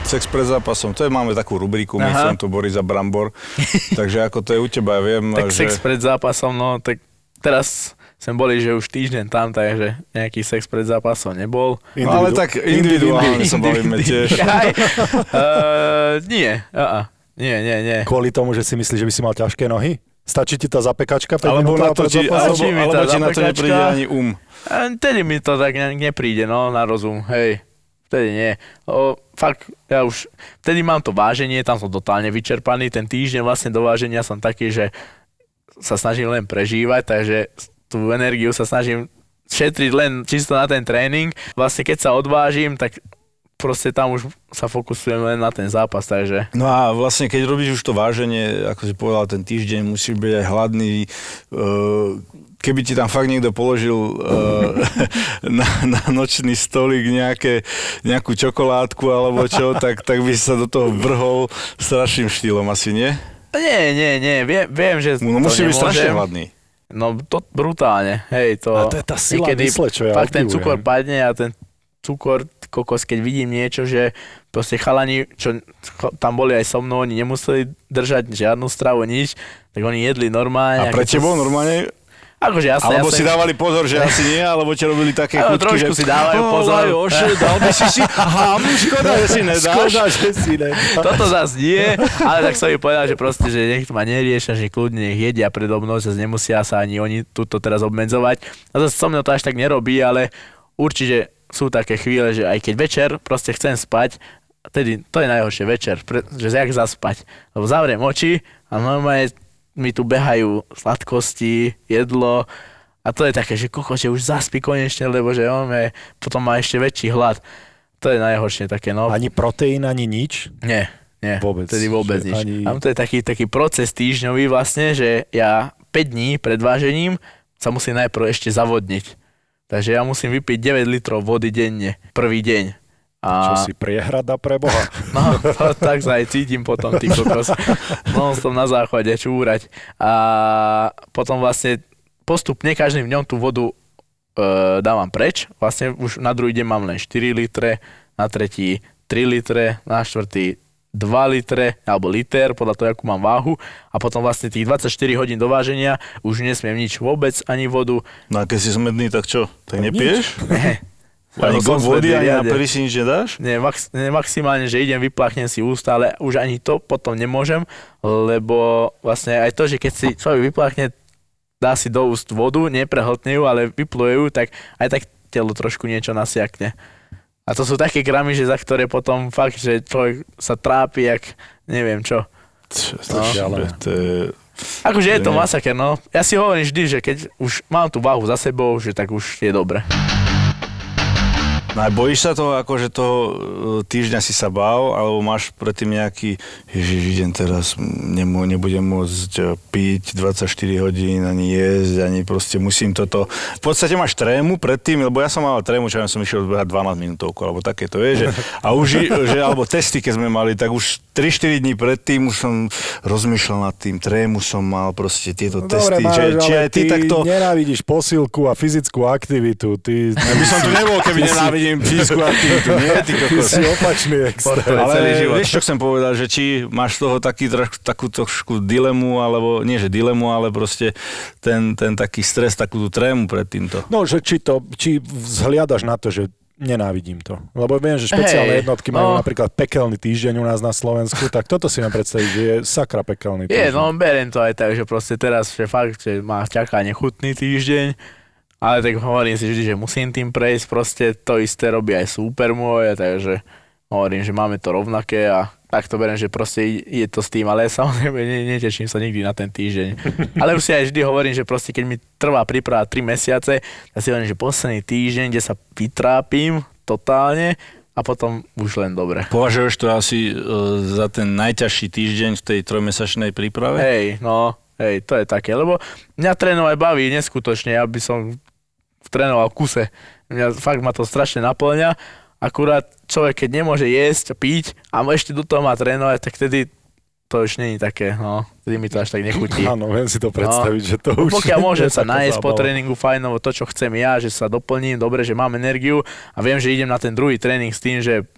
Sex pred zápasom, to je, máme takú rubriku, my som to Borisa Brambor. (laughs) Takže ako to je u teba, ja viem, Tak že... sex pred zápasom, no tak teraz sme boli, že už týždeň tam, takže nejaký sex pred zápasom nebol. No ale tak individuálne sa bavíme tiež. Aj, uh, (laughs) nie, uh, nie, nie, nie. Kvôli tomu, že si myslíš, že by si mal ťažké nohy? Stačí ti tá zapekačka 5 Alebo, na to, zápasom? alebo, Stačí mi tá alebo ti na to nepríde ani um. A Vtedy mi to tak ne, nepríde, no, na rozum, hej. Vtedy nie. O, fakt, ja už, vtedy mám to váženie, tam som totálne vyčerpaný, ten týždeň vlastne do váženia som taký, že sa snažím len prežívať, takže tú energiu sa snažím šetriť len čisto na ten tréning. Vlastne keď sa odvážim, tak proste tam už sa fokusujem len na ten zápas, takže No a vlastne, keď robíš už to váženie, ako si povedal, ten týždeň musíš byť aj hladný. Uh, keby ti tam fakt niekto položil uh, (laughs) na, na nočný stolík nejaké, nejakú čokoládku alebo čo, (laughs) tak, tak by si sa do toho vrhol strašným štýlom asi, nie? nie, nie, nie, viem, viem že No musí byť strašne hladný. No to brutálne, hej, to... A to je tá sila niekedy mysle, čo ja Fakt ten cukor padne a ten cukor, kokos, keď vidím niečo, že proste chalani, čo tam boli aj so mnou, oni nemuseli držať žiadnu stravu, nič, tak oni jedli normálne. A pre tebou normálne? Akože jasne, Alebo jasne. si dávali pozor, že asi nie, alebo ti robili také chutky, trošku že... si dávajú "Ó, pozor." Lajoš, dal by si si... Aha, škoda, že si (laughs) nedáš. Škoda, že si ne. Toto zase nie, ale tak som im povedal, že proste, že nech ma neriešia, že kľudne nech jedia predo mnou, zase nemusia sa ani oni túto teraz obmedzovať. A zase so mnou to až tak nerobí, ale určite sú také chvíle, že aj keď večer proste chcem spať, tedy to je najhoršie večer, pre, že jak zaspať. Lebo zavriem oči a normálne mi tu behajú sladkosti, jedlo a to je také, že koko, že už zaspí konečne, lebo že on je, potom má ešte väčší hlad. To je najhoršie také, no. Ani proteín, ani nič. Nie, nie. Vôbec. Vtedy vôbec nič. ani- Tam to je taký, taký proces týždňový vlastne, že ja 5 dní pred vážením sa musím najprv ešte zavodniť. Takže ja musím vypiť 9 litrov vody denne, prvý deň. A, Čo si priehrada pre Boha. (laughs) No, to, tak sa aj cítim potom, ty kokos. Non som na záchode čúrať. A potom vlastne postupne každým dňom tú vodu e, dávam preč. Vlastne už na druhý deň mám len 4 litre, na tretí 3 litre, na štvrtý 2 litre alebo liter, podľa toho, akú mám váhu. A potom vlastne tých 24 hodín do váženia už nesmiem nič vôbec, ani vodu. No a keď si smedný, tak čo? Tak nepiješ? (laughs) Ne, Ani gol vody, ani na si nič nedáš? Nie, max, nie, maximálne, že idem, vyplachnem si ústa, ale už ani to potom nemôžem, lebo vlastne aj to, že keď si človek vyplachne, dá si do úst vodu, neprehltne ju, ale vypluje ju, tak aj tak telo trošku niečo nasiakne. A to sú také gramy, že za ktoré potom fakt, že človek sa trápi, jak neviem čo. No. to je... Akože je to masaker, no. Ja si hovorím vždy, že keď už mám tú váhu za sebou, že tak už je dobre. No a bojíš sa toho, akože toho e, týždňa si sa bál, alebo máš predtým nejaký, ježiš, idem teraz, nemu, nebudem môcť e, piť 24 hodín, ani jesť, ani proste musím toto. V podstate máš trému predtým, lebo ja som mal trému, čo ja som išiel behať 12 minútovku, alebo takéto, vieš, že, a už, i- že, alebo testy, keď sme mali, tak už 3-4 dní predtým už som rozmýšľal nad tým, trému som mal proste tieto No testy, dobre, že, Maroš, či aj ty ty takto... nenávidíš posilku a fyzickú aktivitu. Ty, Ja by som tu nebol, keby (laughs) nenávidím fyzickú aktivitu, nie? Ty (laughs) ty kokos. si opačný extrém. Ale- vieš, čo chcem povedať, že či máš toho taký, takú trošku dilemu, alebo nie že dilemu, ale proste ten, ten taký stres, takú tú trému pred týmto. No, že či, to, či vzhliadaš na to, že nenávidím to. Lebo viem, že špeciálne Hej, jednotky majú no. napríklad pekelný týždeň u nás na Slovensku, tak toto si viem predstaviť, že je sakra pekelný týždeň. Je, no beriem to aj tak, že proste teraz, že fakt, že ma čaká nechutný týždeň, ale tak hovorím si vždy, že musím tým prejsť, proste to isté robí aj super môj, takže hovorím, že máme to rovnaké a tak to beriem, že proste je to s tým, ale samozrejme ne, neteším sa nikdy na ten týždeň. Ale už si aj vždy hovorím, že proste keď mi trvá príprava 3 mesiace, tak si hovorím, že posledný týždeň, kde sa vytrápim totálne a potom už len dobre. Považuješ to asi e, za ten najťažší týždeň v tej trojmesačnej príprave? Hej, no, hej, to je také, lebo mňa trénovať baví neskutočne, ja by som trénoval v kuse. Mňa fakt ma to strašne naplňa, akurát človek, keď nemôže jesť, piť a ešte do toho má trénovať, tak vtedy to už není také, no, vtedy mi to až tak nechutí. Áno, viem si to predstaviť, že to No, už... pokiaľ môžem sa nájsť po tréningu fajnovo, to čo chcem ja, že sa doplním, dobre, že mám energiu a viem, že idem na ten druhý tréning s tým, že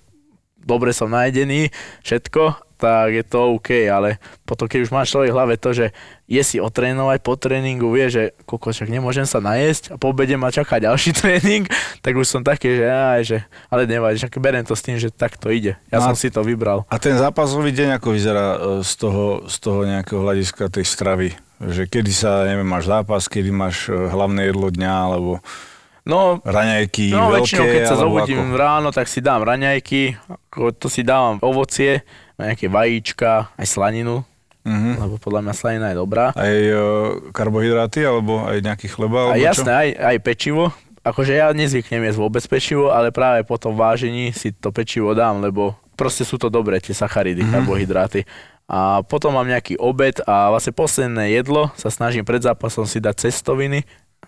dobre som najedený, všetko, tak je to OK, ale potom keď už máš v hlave to, že je si otrénovať po tréningu, vie, že koľko však nemôžem sa najesť a po obede ma čaká ďalší (laughs) tréning, tak už som taký, že, aj, že ale nevadí, však berem to s tým, že tak to ide. Ja No som si to vybral. A ten zápasový deň ako vyzerá e, z toho, z toho nejakého hľadiska tej stravy? Že kedy sa, neviem, máš zápas, kedy máš e, hlavné jedlo dňa, alebo No, raňajky No veľké, väčšinou, keď sa zobudím ako? ráno, tak si dám raňajky, to si dávam ovocie, nejaké vajíčka, aj slaninu, Mhm. lebo podľa mňa slanina je dobrá. Aj e, karbohydráty, alebo aj nejaký chleba, A alebo jasné, aj, aj pečivo. Akože ja nezvyknem jesť vôbec pečivo, ale práve po tom vážení si to pečivo dám, lebo proste sú to dobré tie sacharidy, mm-hmm. karbohydráty. A potom mám nejaký obed a vlastne posledné jedlo sa snažím pred zápasom si dať cestoviny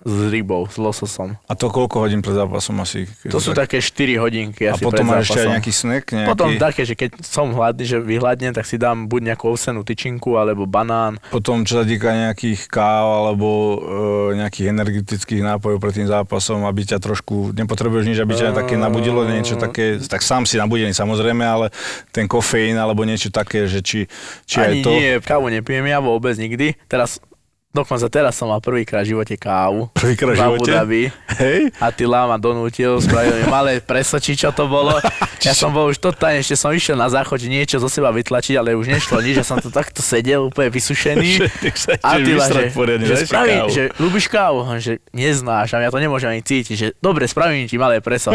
s rybou, s lososom. A to koľko hodín pred zápasom asi? To sú tak... také 4 hodinky A asi potom pred máš ešte aj nejaký snack? Nejaký... Potom také, že keď som hladný, že vyhľadnem, tak si dám buď nejakú ovsenú tyčinku alebo banán. Potom, čo sa týka nejakých káv alebo e, nejakých energetických nápojov pred tým zápasom, aby ťa trošku, nepotrebuješ nič, aby ťa také nabudilo, niečo také, tak sám si nabudený samozrejme, ale ten kofeín alebo niečo také, že či, či aj Ani to... nie, kávu nepijem ja vôbec nikdy. Teraz, dokonca teraz som mal prvýkrát v živote kávu. Prvýkrát v živote? Dhabi. Hej? Attila ma donútil, spravil mi malé preso, či čo to bolo. (laughs) Ja som bol už totálne, ešte som išiel na záchod že niečo zo seba vytlačiť, ale už nešlo nič, ja som to takto sedel úplne vysušený. Attila, (laughs) že, že, spraví, že ľúbiš kávu, že neznáš a ja to nemôžem ani cítiť, že dobre, spravím ti malé preso.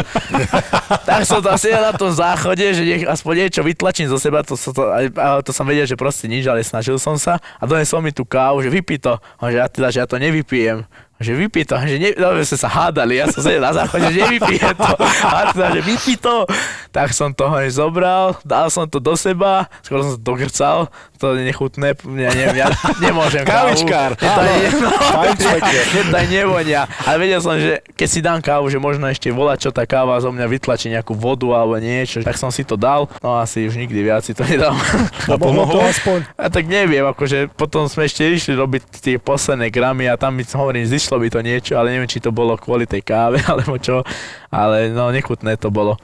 (laughs) tak som tam sedel na tom záchode, že nech aspoň niečo vytlačím zo seba, to, to, to, to som vedel, že proste nič, ale snažil som sa a donesol mi tú kávu, že vypí to. On, že Attila, že ja to nevypijem. Že vypí to, že ne, no, sme sa hádali, ja som sedel na záchode, že nevypijem to. A teda, že vypí to. Tak som toho aj zobral, dal som to do seba, skoro som to dogrcal, to je nechutné, ja neviem, ja nemôžem kávu. Kavičkár, to ani- no, (laughs) mne to aj nevonia. Ale vedel som, že keď si dám kávu, že možno ešte volať, čo tá káva zo mňa vytlačí nejakú vodu alebo niečo, tak som si to dal, no asi už nikdy viac si to nedám. (laughs) A pomohlo aspoň? A tak neviem, akože potom sme ešte išli robiť tie posledné gramy a tam mi hovorím, zišlo by to niečo, ale neviem, či to bolo kvôli tej káve (laughs) alebo čo, ale no nechutné to bolo.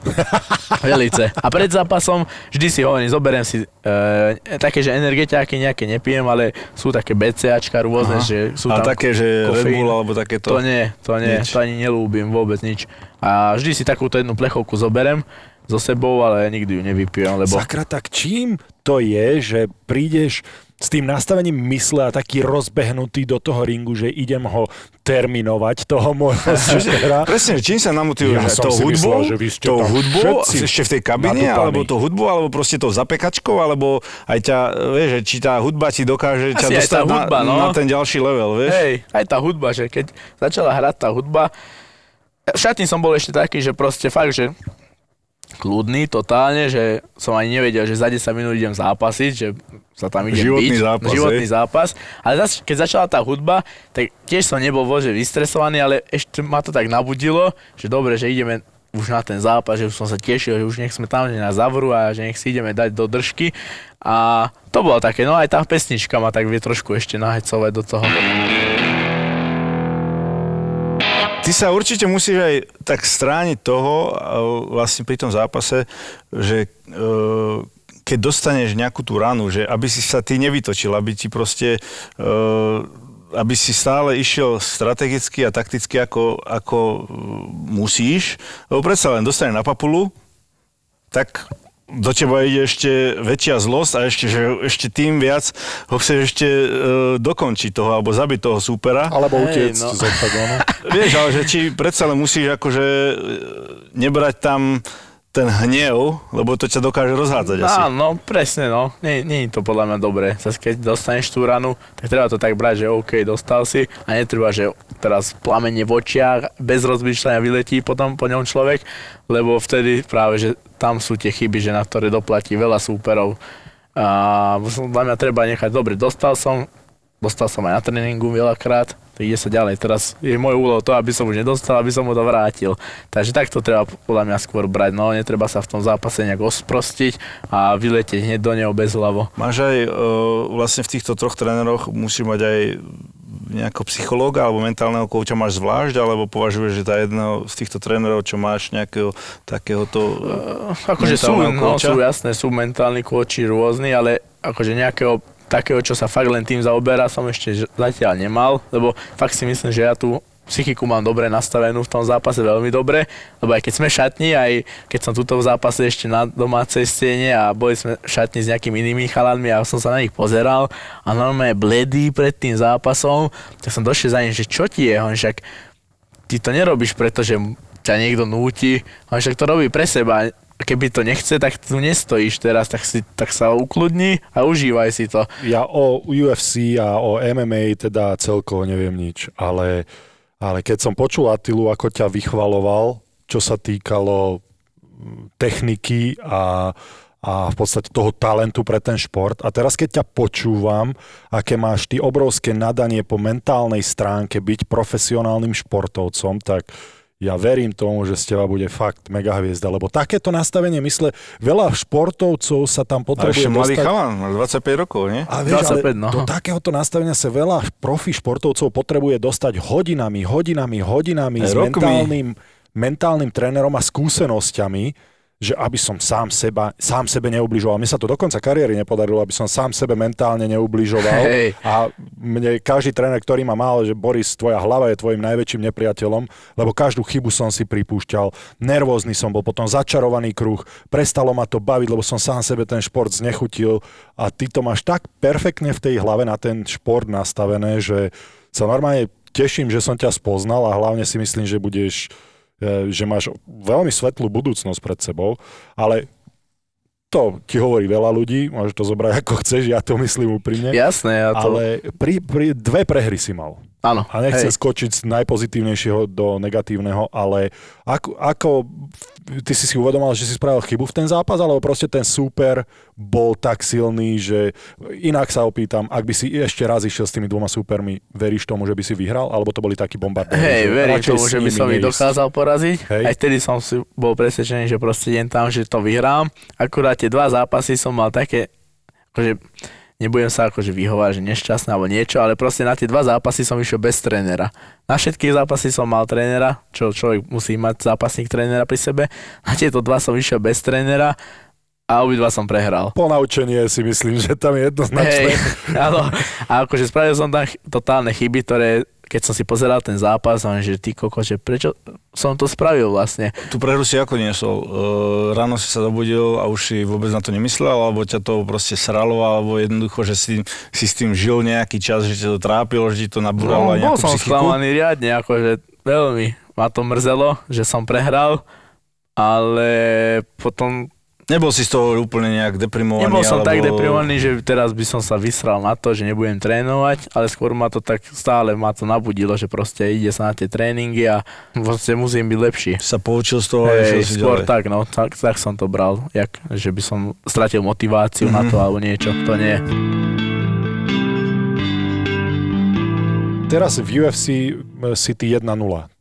Velice. A pred zápasom vždy si hovorím, zoberiem si e, také, že energetiáky nejaké nepijem, ale sú také BCAčka rôzne, Aha. že sú A tam také, že Red. Bull alebo takéto. To nie, to nie, Nič. to ani nelúbim vôbec nič. A vždy si takúto jednu plechovku zoberem so sebou, ale nikdy ju nevypijem, lebo... Sakra, tak čím to je, že prídeš s tým nastavením mysle a taký rozbehnutý do toho ringu, že idem ho terminovať, toho môjho supera. (laughs) Presne, čím sa namotivuješ? Ja si hudbou, myslel, že vy ste tou hudbou, ešte v tej kabine, nadúpaní. alebo tou hudbou, alebo proste tou zapekačkou, alebo aj ťa, vieš, že či tá hudba ti dokáže ťa Asi dostať hudba, na, no. na ten ďalší level, vieš? Hej, aj tá hudba, že keď začala hrať tá hudba, v šatni som bol ešte taký, že proste fakt, že kľudný totálne, že som ani nevedel, že za 10 minút idem zápasiť, že sa tam idem Životný byť. zápas, Životný hej. zápas. Ale zase, keď začala tá hudba, tak tiež som nebol vože vystresovaný, ale ešte ma to tak nabudilo, že dobre, že ideme už na ten zápas, že už som sa tešil, že už nech sme tam, že nás zavrú a že nech si ideme dať do držky. A to bolo také, no aj tá pesnička ma tak vie trošku ešte nahecovať do toho. Ty sa určite musíš aj tak strániť toho, vlastne pri tom zápase, že e, keď dostaneš nejakú tú ranu, že aby si sa ty nevytočil, aby ti proste e, aby si stále išiel strategicky a takticky ako, ako musíš, lebo predsa len dostane na papulu, tak do teba ide ešte väčšia zlosť a ešte, že ešte tým viac ho chceš ešte e, dokončiť toho, alebo zabiť toho súpera. Alebo utiec no. z oktagónu. Vieš, ale že či predsa len musíš akože e, nebrať tam ten hnev, lebo to ťa dokáže rozhádzať asi. Áno, presne, no. Je to podľa mňa dobré. Zas keď dostaneš tú ranu, tak treba to tak brať, že OK, dostal si a netreba, že teraz plamenie v očiach, bez rozmýšľania vyletí potom po ňom človek, lebo vtedy práve, že tam sú tie chyby, že na ktoré doplatí veľa súperov. A podľa mňa treba nechať, dobre, dostal som, dostal som aj na tréningu veľakrát, ide sa ďalej. Teraz je môj úloha to, aby som už nedostal, aby som mu to vrátil. Takže takto treba podľa mňa skôr brať. No, netreba sa v tom zápase nejak osprostiť a vyletieť hneď do neho bez hlavo. Máš aj uh, vlastne v týchto troch tréneroch musí mať aj nejakého psychológa alebo mentálneho kouča máš zvlášť, alebo považuješ, že tá jedno z týchto trénerov, čo máš nejakého takéhoto uh, akože sú, no, sú jasné, sú mentálni kouči rôzni, ale akože nejakého takého, čo sa fakt len tým zaoberá, som ešte zatiaľ nemal, lebo fakt si myslím, že ja tu psychiku mám dobre nastavenú v tom zápase veľmi dobre, lebo aj keď sme šatni, aj keď som tuto v zápase ešte na domácej scéne a boli sme šatni s nejakými inými chalanmi a som sa na nich pozeral a normálne bledý pred tým zápasom, tak som došiel za ním, že čo ti je, on však ty to nerobíš, pretože ťa niekto núti, on však to robí pre seba, keby to nechce, tak tu nestojíš teraz, tak, si, tak sa ukludni a užívaj si to. Ja o UFC a o MMA teda celkovo neviem nič, ale, ale keď som počul Atilu, ako ťa vychvaloval, čo sa týkalo mm, techniky a, a v podstate toho talentu pre ten šport. A teraz keď ťa počúvam, aké máš ty obrovské nadanie po mentálnej stránke byť profesionálnym športovcom, tak ja verím tomu, že z teba bude fakt mega hviezda, lebo takéto nastavenie mysle, veľa športovcov sa tam potrebuje a mladý dostať. chalan, 25 rokov, nie? A vieš, 25, no. do takéhoto nastavenia sa veľa profi športovcov potrebuje dostať hodinami, hodinami, hodinami Aj s mentálnym, mentálnym trénerom a skúsenosťami, že aby som sám, seba, sám sebe neubližoval. Mne sa to do konca kariéry nepodarilo, aby som sám sebe mentálne neubližoval. Hey. A mne každý tréner, ktorý ma mal, že Boris, tvoja hlava je tvojim najväčším nepriateľom, lebo každú chybu som si pripúšťal. Nervózny som bol, potom začarovaný kruh, prestalo ma to baviť, lebo som sám sebe ten šport znechutil. A ty to máš tak perfektne v tej hlave na ten šport nastavené, že sa normálne teším, že som ťa spoznal a hlavne si myslím, že budeš že máš veľmi svetlú budúcnosť pred sebou, ale to ti hovorí veľa ľudí, môžeš to zobrať ako chceš, ja to (laughs) myslím úprimne. Jasné, ja to... Ale pri, pri, dve prehry si mal. Áno. A nechcem hej. skočiť z najpozitívnejšieho do negatívneho, ale ako, ako ty si si uvedomal, že si spravil chybu v ten zápas, alebo proste ten súper bol tak silný, že inak sa opýtam, ak by si ešte raz išiel s tými dvoma súpermi, veríš tomu, že by si vyhral, alebo to boli takí bombardéri? Hej, verím tomu, že by som ich dokázal poraziť. Hej. Aj vtedy som si bol presvedčený, že proste idem tam, že to vyhrám. Akurát tie dva zápasy som mal také, akože nebudem sa akože vyhovať, že nešťastný alebo niečo, ale proste na tie dva zápasy som išiel bez trénera. Na všetky zápasy som mal trénera, čo človek musí mať zápasník trénera pri sebe. Na tieto dva som išiel bez trénera a obidva som prehral. Ponaučenie si myslím, že tam je jednoznačné. Hej, (laughs) áno. A akože spravil som tam totálne chyby, ktoré keď som si pozeral ten zápas, on že ty koko, že prečo som to spravil vlastne. Tu prehru si ako niesol? Uh, ráno si sa dobudil a už si vôbec na to nemyslel, alebo ťa to proste sralo, alebo jednoducho, že si, si s tým žil nejaký čas, že ťa to trápilo, že ti to nabúralo no, aj nejakú bol som psychiku? sklamaný riadne, akože veľmi ma to mrzelo, že som prehral, ale potom Nebol si z toho úplne nejak deprimovaný? Nebol som alebo... tak deprimovaný, že teraz by som sa vysral na to, že nebudem trénovať, ale skôr ma to tak stále ma to nabudilo, že proste ide sa na tie tréningy a vlastne musím byť lepší. Sa poučil z toho, hey, si skôr ďalej. tak, no, tak, tak som to bral, jak, že by som stratil motiváciu mm-hmm. na to mhm. alebo niečo, to nie. Teraz v UFC City 1-0.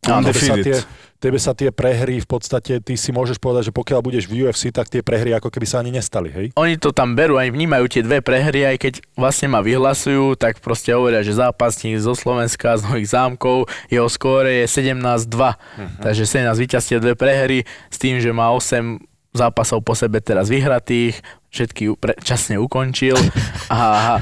Áno, tie, tebe sa tie prehry v podstate, ty si môžeš povedať, že pokiaľ budeš v UFC, tak tie prehry ako keby sa ani nestali, hej? Oni to tam berú, aj vnímajú tie dve prehry, aj keď vlastne ma vyhlasujú, tak proste hovoria, že zápasník zo Slovenska, z Nových zámkov, jeho skóre je 17-2. Mhm. Takže 17 víťazstiev, dve prehry, s tým, že má 8 zápasov po sebe teraz vyhratých, všetky pre, časne ukončil (laughs) a,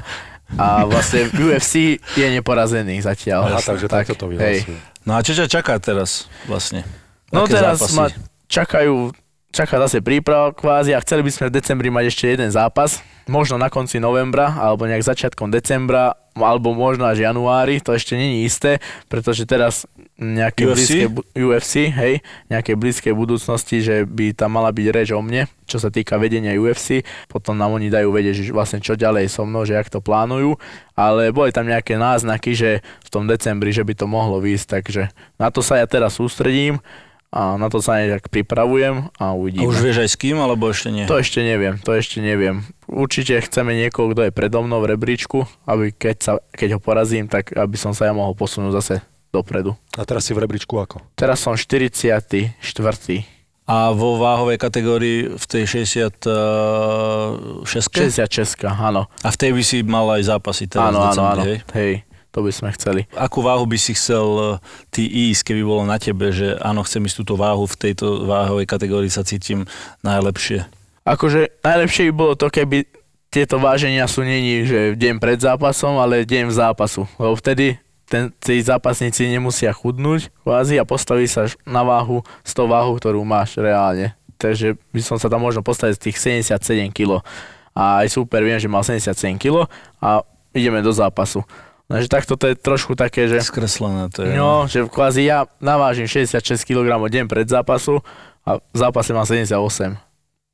a vlastne v UFC je neporazený zatiaľ. Aha, takže takto to hej. No a čo ťa čaká teraz vlastne? No Aké teraz zápasy? ma čakajú, čaká zase príprava kvázi a chceli by sme v decembri mať ešte jeden zápas, možno na konci novembra, alebo nejak začiatkom decembra, alebo možno až januári, to ešte není isté, pretože teraz nejaké UFC? blízke UFC, hej, nejaké blízkej budúcnosti, že by tam mala byť reč o mne, čo sa týka vedenia UFC, potom nám oni dajú vedieť, že vlastne čo ďalej so mnou, že jak to plánujú, ale boli tam nejaké náznaky, že v tom decembri, že by to mohlo výjsť, takže na to sa ja teraz sústredím a na to sa nejak pripravujem a A uvidíme. už vieš aj s kým, alebo ešte nie? To ešte neviem, to ešte neviem. Určite chceme niekoho, kto je predo mnou v rebríčku, aby keď, sa, keď ho porazím, tak aby som sa ja mohol posunúť zase dopredu. A teraz si v rebríčku ako? Teraz som 44. A vo váhovej kategórii v tej 66? 66, áno. A v tej by si mal aj zápasy teraz Áno, áno, áno. hej? Hej, to by sme chceli. Akú váhu by si chcel eh, ty ísť, keby bolo na tebe, že áno, chcem ísť túto váhu, v tejto váhovej kategórii sa cítim najlepšie? Akože najlepšie by bolo to, keby tieto váženia sú není, že deň pred zápasom, ale deň v zápasu. Lebo vtedy ten, tí zápasníci nemusia chudnúť kvázi a postaví sa na váhu s tou váhu, ktorú máš reálne. Takže by som sa tam možno postavil z tých 77 kg. A aj super, viem, že mal 77 kg a ideme do zápasu. Takže takto to je trošku také, že... Skreslené to je. No, že kvázi ja navážim 66 kg deň pred zápasu a v zápase mám 78.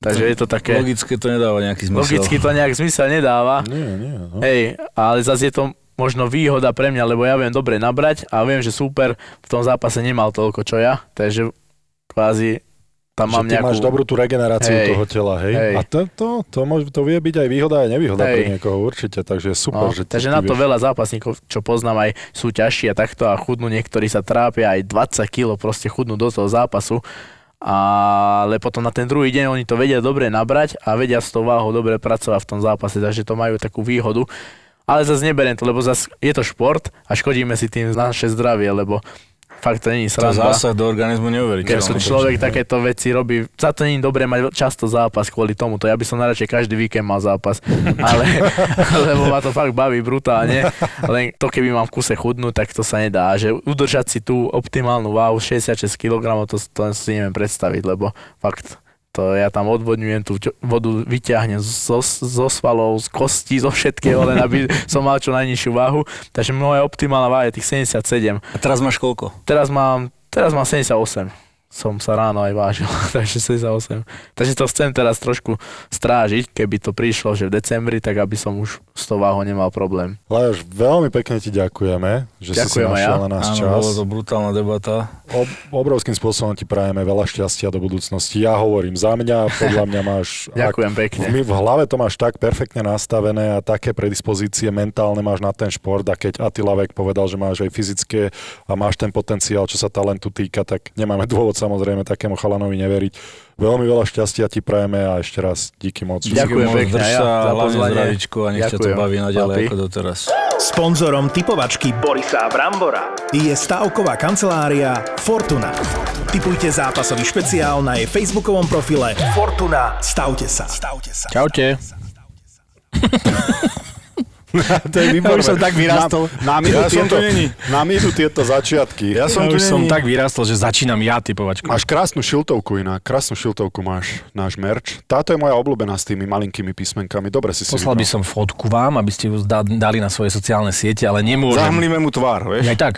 Takže je to také... Logicky to nedáva nejaký zmysel. Logicky to nejak zmysel nedáva. Nie, nie. No. Hej, ale zase je to možno výhoda pre mňa, lebo ja viem dobre nabrať a viem, že super v tom zápase nemal toľko čo ja, takže kvázi tam Že mám ty nejakú... máš dobrú tú regeneráciu Hej. toho tela, hej? Hej. A to, to, to, môže, to vie byť aj výhoda, aj nevýhoda Hej. pre niekoho určite, takže super, No, že takže na to vieš. veľa zápasníkov, čo poznám, aj sú ťažší a takto a chudnú niektorí sa trápia aj 20 kg proste chudnú do toho zápasu. Ale potom na ten druhý deň oni to vedia dobre nabrať a vedia s tou váhou dobre pracovať v tom zápase, takže to majú takú výhodu. Ale zase neberiem to, lebo zase je to šport a škodíme si tým naše zdravie, lebo fakt to není To sranda. zásah do organizmu neuveriteľný. Keď sú človek takéto veci robí, za to je dobré mať často zápas kvôli tomuto. Ja by som najradšej každý víkend mal zápas, (laughs) ale, lebo ma to fakt baví brutálne. Len to, keby mám v kuse chudnúť, tak to sa nedá. Že udržať si tú optimálnu váhu 66 kg, to, to si neviem predstaviť, lebo fakt to ja tam odvodňujem, tú vodu vyťahnem zo, zo svalov, z kostí, zo všetkého, len aby (laughs) som mal čo najnižšiu váhu. Takže moja optimálna váha je tých 77. A teraz máš koľko? Teraz mám, teraz mám 78. Som sa ráno aj vážil, (laughs) takže 78. Takže to chcem teraz trošku strážiť, keby to prišlo, že v decembri, tak aby som už s tou váhou nemal problém. Lajos, veľmi pekne ti ďakujeme, že si si Ďakujem aj našiel ja. na nás Áno, čas. bolo to brutálna debata. Ob, obrovským spôsobom ti prajeme veľa šťastia do budúcnosti. Ja hovorím za mňa, podľa mňa máš... (laughs) Ďakujem pekne. V, v hlave to máš tak perfektne nastavené a také predispozície mentálne máš na ten šport a keď Attila Vek povedal, že máš aj fyzické a máš ten potenciál, čo sa talentu týka, tak nemáme (laughs) dôvod samozrejme takému chalanovi neveriť. Veľmi veľa šťastia ti prajeme a ešte raz díky moc. Ďakujem pekne ja sa, za hlavne pozvanie. zdravíčko a nech ťa to Ďakujem, baví naďalej ako doteraz. Sponzorom typovačky Borisa Brambora je stavková kancelária Fortuna. Typujte zápasový špeciál na jej facebookovom profile Fortuna. Stavte sa. Stavte sa. Čaute. (laughs) to je výborné. už som tak vyrastol. Na, na, minú Ja som tieto, na minú tieto začiatky. Ja som Ja tu už som tak vyrastol, že začínam ja typovačku. Máš krásnu šiltovku iná, krásnu šiltovku máš, náš merch. Táto je moja obľúbená s tými malinkými písmenkami. Dobre si si Poslal by som fotku vám, aby ste ju dali na svoje sociálne siete, ale nemôžem. Zahmlíme mu tvár, vieš? Aj tak.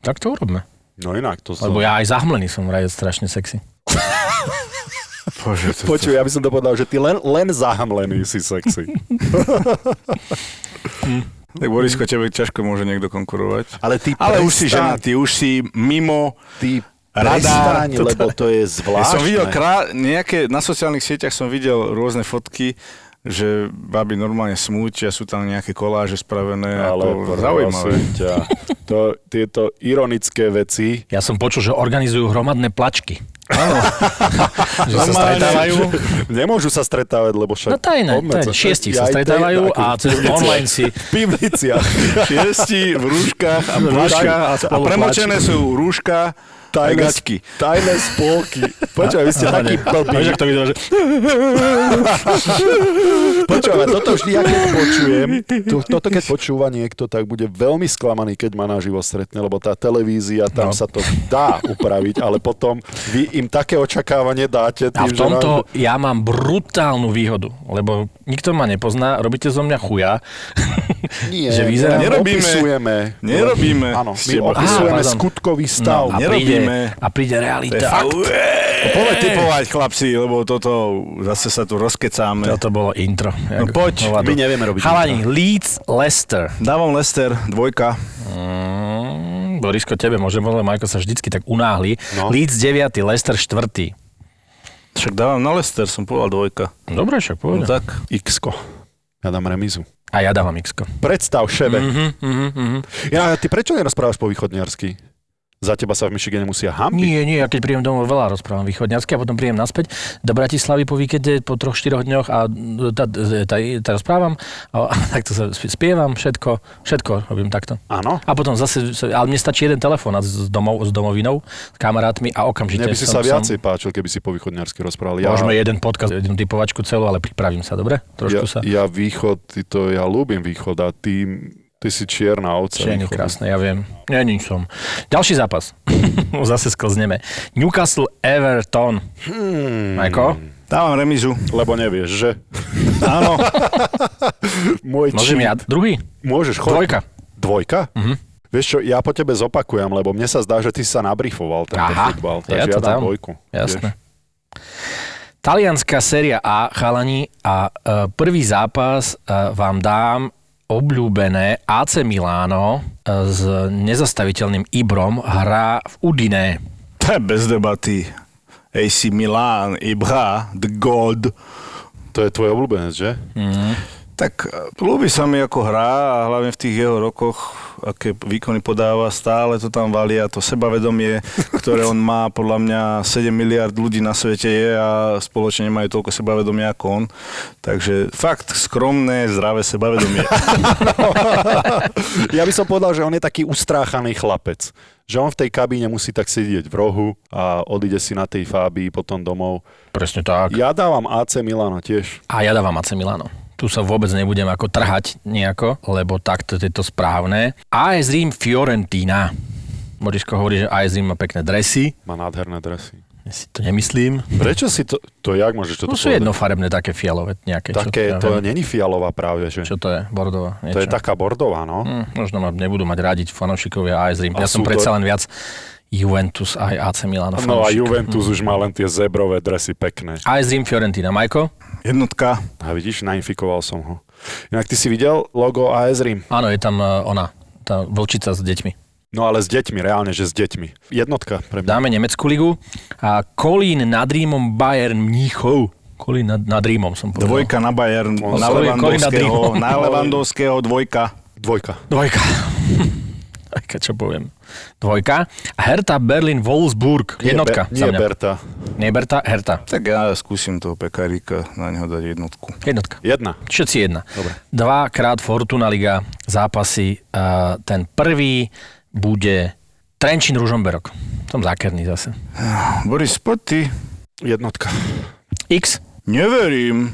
Tak to urobme. No inak to. Lebo ja aj zahmlený som vraj strašne sexy. (laughs) Bože, to, Počuj, ja by som to povedal, že ty len, len zahamlený si sexy. tak Borisko, tebe ťažko môže niekto konkurovať. Ale ty Ale už si prestaň, ženatý, už si mimo Ty Radár, prestaň, lebo to je Ja zvláštne. som videl krá... nejaké, na sociálnych sieťach som videl rôzne fotky že baby normálne smútia, sú tam nejaké koláže spravené. Ale ako zaujímavé. ťa, to, tieto ironické veci, Ja som počul, že organizujú hromadné plačky. Áno. (laughs) Že sa stretávajú. nemôžu sa stretávať, lebo však... No tajné, tajné. Šiestich sa stretávajú a cez online si... (laughs) V pivniciach. Šiesti v rúškach a plačkách a, a premočené sú rúška Tajné, gaťky. tajné spolky. Počkaj, vy ste takí blbí. Vieš, to vyzerá, že... Počúvaj, toto vždy, ja keď počujem, to, toto keď počúva niekto, tak bude veľmi sklamaný, keď ma naživo stretne, lebo tá televízia, tam No. sa to dá upraviť, ale potom vy im také očakávanie dáte. A Tým, v tomto ja mám brutálnu výhodu, lebo nikto ma nepozná, robíte zo mňa chuja. Že (laughs) nie, že vyzerá- my Nerobíme. Opisujeme. Nerobíme. Áno, my opisujeme pardon. skutkový stav. a, príde, nerobíme. a príde To je realita. fakt. Poďme typovať, chlapci, lebo toto zase sa tu rozkecáme. Toto bolo intro. No poď, my nevieme robiť Chalani, Leeds, Leicester. Dávam Lester, dvojka. Mm, Borisko, tebe môžem, lebo Majko sa vždycky tak unáhli. No. Leeds 9, Leicester 4. Však dávam na Lester, som povedal dvojka. Dobre, však No povedal. tak. X-ko. Ja dám remizu. A ja dávam x Predstav šebe. Mhm, mhm, mhm. Ja, ty prečo nerozprávaš po východniarsky? Za teba sa v Michigane musia hambiť. Nie, nie, ja keď príjem domov veľa rozprávam východňarsky a potom príjem naspäť do Bratislavy po víkende po troch, štyroch dňoch a tá, tá, tá rozprávam a, a takto sa sp- spievam, všetko, všetko robím takto. Áno. A potom zase, ale mne stačí jeden telefón s, domov, s domovinou, s kamarátmi a okamžite Mne by si som, sa viacej páčil, keby si po východniarsky rozprával. Som, môžeme jeden podcast, jednu typovačku celú, ale pripravím sa, dobre? Trošku sa. ja, ja východ, ty to, ja ľúbim východ a ty, ty si čierna ovca. Čierny, krásne, ja viem. Ja nič som. Ďalší zápas. (laughs) Zase sklzneme. Newcastle Everton. Hmm. Majko? Dávam remizu. Lebo nevieš, že? (laughs) Áno. (laughs) Môj Môžem ja? Druhý? Môžeš, chod. Dvojka. Dvojka? Mhm. Vieš čo, ja po tebe zopakujem, lebo mne sa zdá, že ty sa nabrifoval tento Aha, futbal. ja Takže ja, to dám dám. dvojku. Jasné. Talianská séria A, chalani, a e, prvý zápas e, vám dám obľúbené AC Milano e, s nezastaviteľným Ibrom hrá v Udine. To je bez debaty. AC Milan, Ibra, The God. To je tvoj obľúbenec, že? Tak e, ľúbi sa mi ako hrá a hlavne v tých jeho rokoch, aké výkony podáva, stále to tam valia, to sebavedomie, ktoré on má, podľa mňa 7 miliard ľudí na svete je a spoločne nemajú toľko sebavedomia ako on. Takže fakt skromné, zdravé sebavedomie. (laughs) Ja by som povedal, že on je taký ustráchaný chlapec. Že on v tej kabíne musí tak sedieť v rohu a odíde si na tej Fábii potom domov. Presne tak. Ja dávam AC Milano tiež. A ja dávam AC Milano. Tu sa vôbec nebudem ako trhať nejako, lebo takto je to správne. AS Rím Fiorentina. Moriško hovorí, že AS Rím má pekné dresy. Má nádherné dresy. Ja si to nemyslím. Prečo si to... To jak môžeš toto To sú povedať? jednofarebné také fialové nejaké. Také, čo, ja to není fialová práve, že? Čo to je? Bordová? To je taká bordová, no. Hm, možno ma nebudú mať radiť fanúšikovia AS Rím. A Ja som to- predsa len viac Juventus aj AC Milano No a fanúšik. Juventus už má len tie zebrové dresy pekné. AS Rím Fiorentina. Majko? Jednotka. A vidíš, nainfikoval som ho. Inak ty si videl logo AS Rím? Áno, je tam eh, ona, tá vlčica s deťmi. No ale s deťmi, reálne, že s deťmi. Jednotka pre mňa. Dáme Nemeckú ligu. A Kolín nad Rímom Bayern Mníchov. Kolín nad, nad Rímom som povedal. Dvojka na Bayern, na Kolín- Kolín nad Levandovského, na Levandovského dvojka. Dvojka. Dvojka. (laughs) Dvojka, čo poviem. Dvojka. A Hertha Berlin Wolfsburg. Jednotka. Nie, za nie. Berta. Nie Berta, Hertha. Tak ja skúsim toho pekáríka na neho dať jednotku. Jednotka. Jedna. Všetci jedna. Dobre. Dvakrát Fortuna Liga zápasy. A ten prvý bude Trenčín Ružomberok. Som zákerný zase. Boris, poď ty. Jednotka. X. Neverím.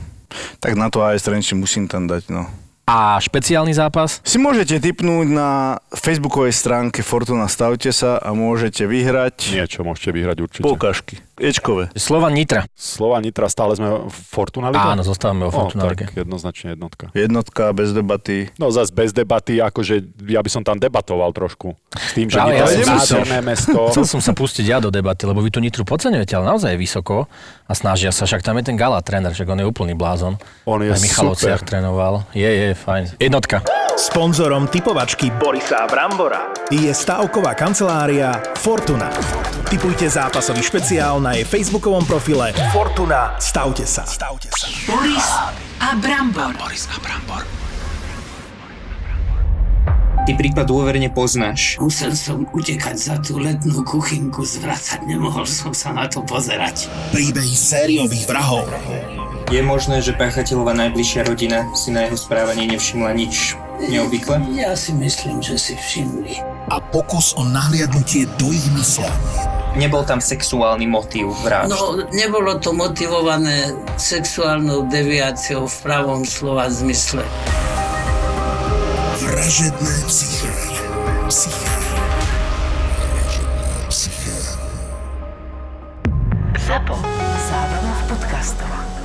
Tak na to aj Trenčín musím tam dať, no. A špeciálny zápas. Si môžete tipnúť na facebookovej stránke Fortuna Stavte sa a môžete vyhrať Niečo môžete vyhrať určite. poukážky. Ečkové. Slovan Nitra. Slova Nitra stále sme Fortuna Liga? Áno, zostávame vo O, Fortuna Lige. tak jednoznačne jednotka. Jednotka, bez debaty. No zase bez debaty, akože ja by som tam debatoval trošku. S tým, že Práve Nitra ja je som- nádherné mesto. (laughs) Chcel som sa pustiť ja do debaty, lebo vy tú Nitru podceňujete, ale naozaj je vysoko a snažia sa, však tam je ten Gala tréner, však on je úplný blázon. On je Aj Michalovciach super. trénoval. Je, je, fajn. Jednotka. Sponzorom typovačky Borisa Brambora je stavková kancelária Fortuna. Typujte zápasový špeciál na jej facebookovom profile Fortuna. Stavte sa. Stavte sa. Boris a Brambor. Ty prípad dôverne poznáš. Musel som utekať za tú letnú kuchynku, zvracať, nemohol som sa na to pozerať. Príbehy sériových vrahov. Je možné, že páchateľová najbližšia rodina si na jeho správanie nevšimla nič neobvykle? Ja si myslím, že si všimli. A pokus o nahliadnutie do ich mysle. Nebol tam sexuálny motív vražd. No, nebolo to motivované sexuálnou deviáciou v pravom slova zmysle. Vražedné psyché. Psyché. Zapo. Zábrná v podcastovách.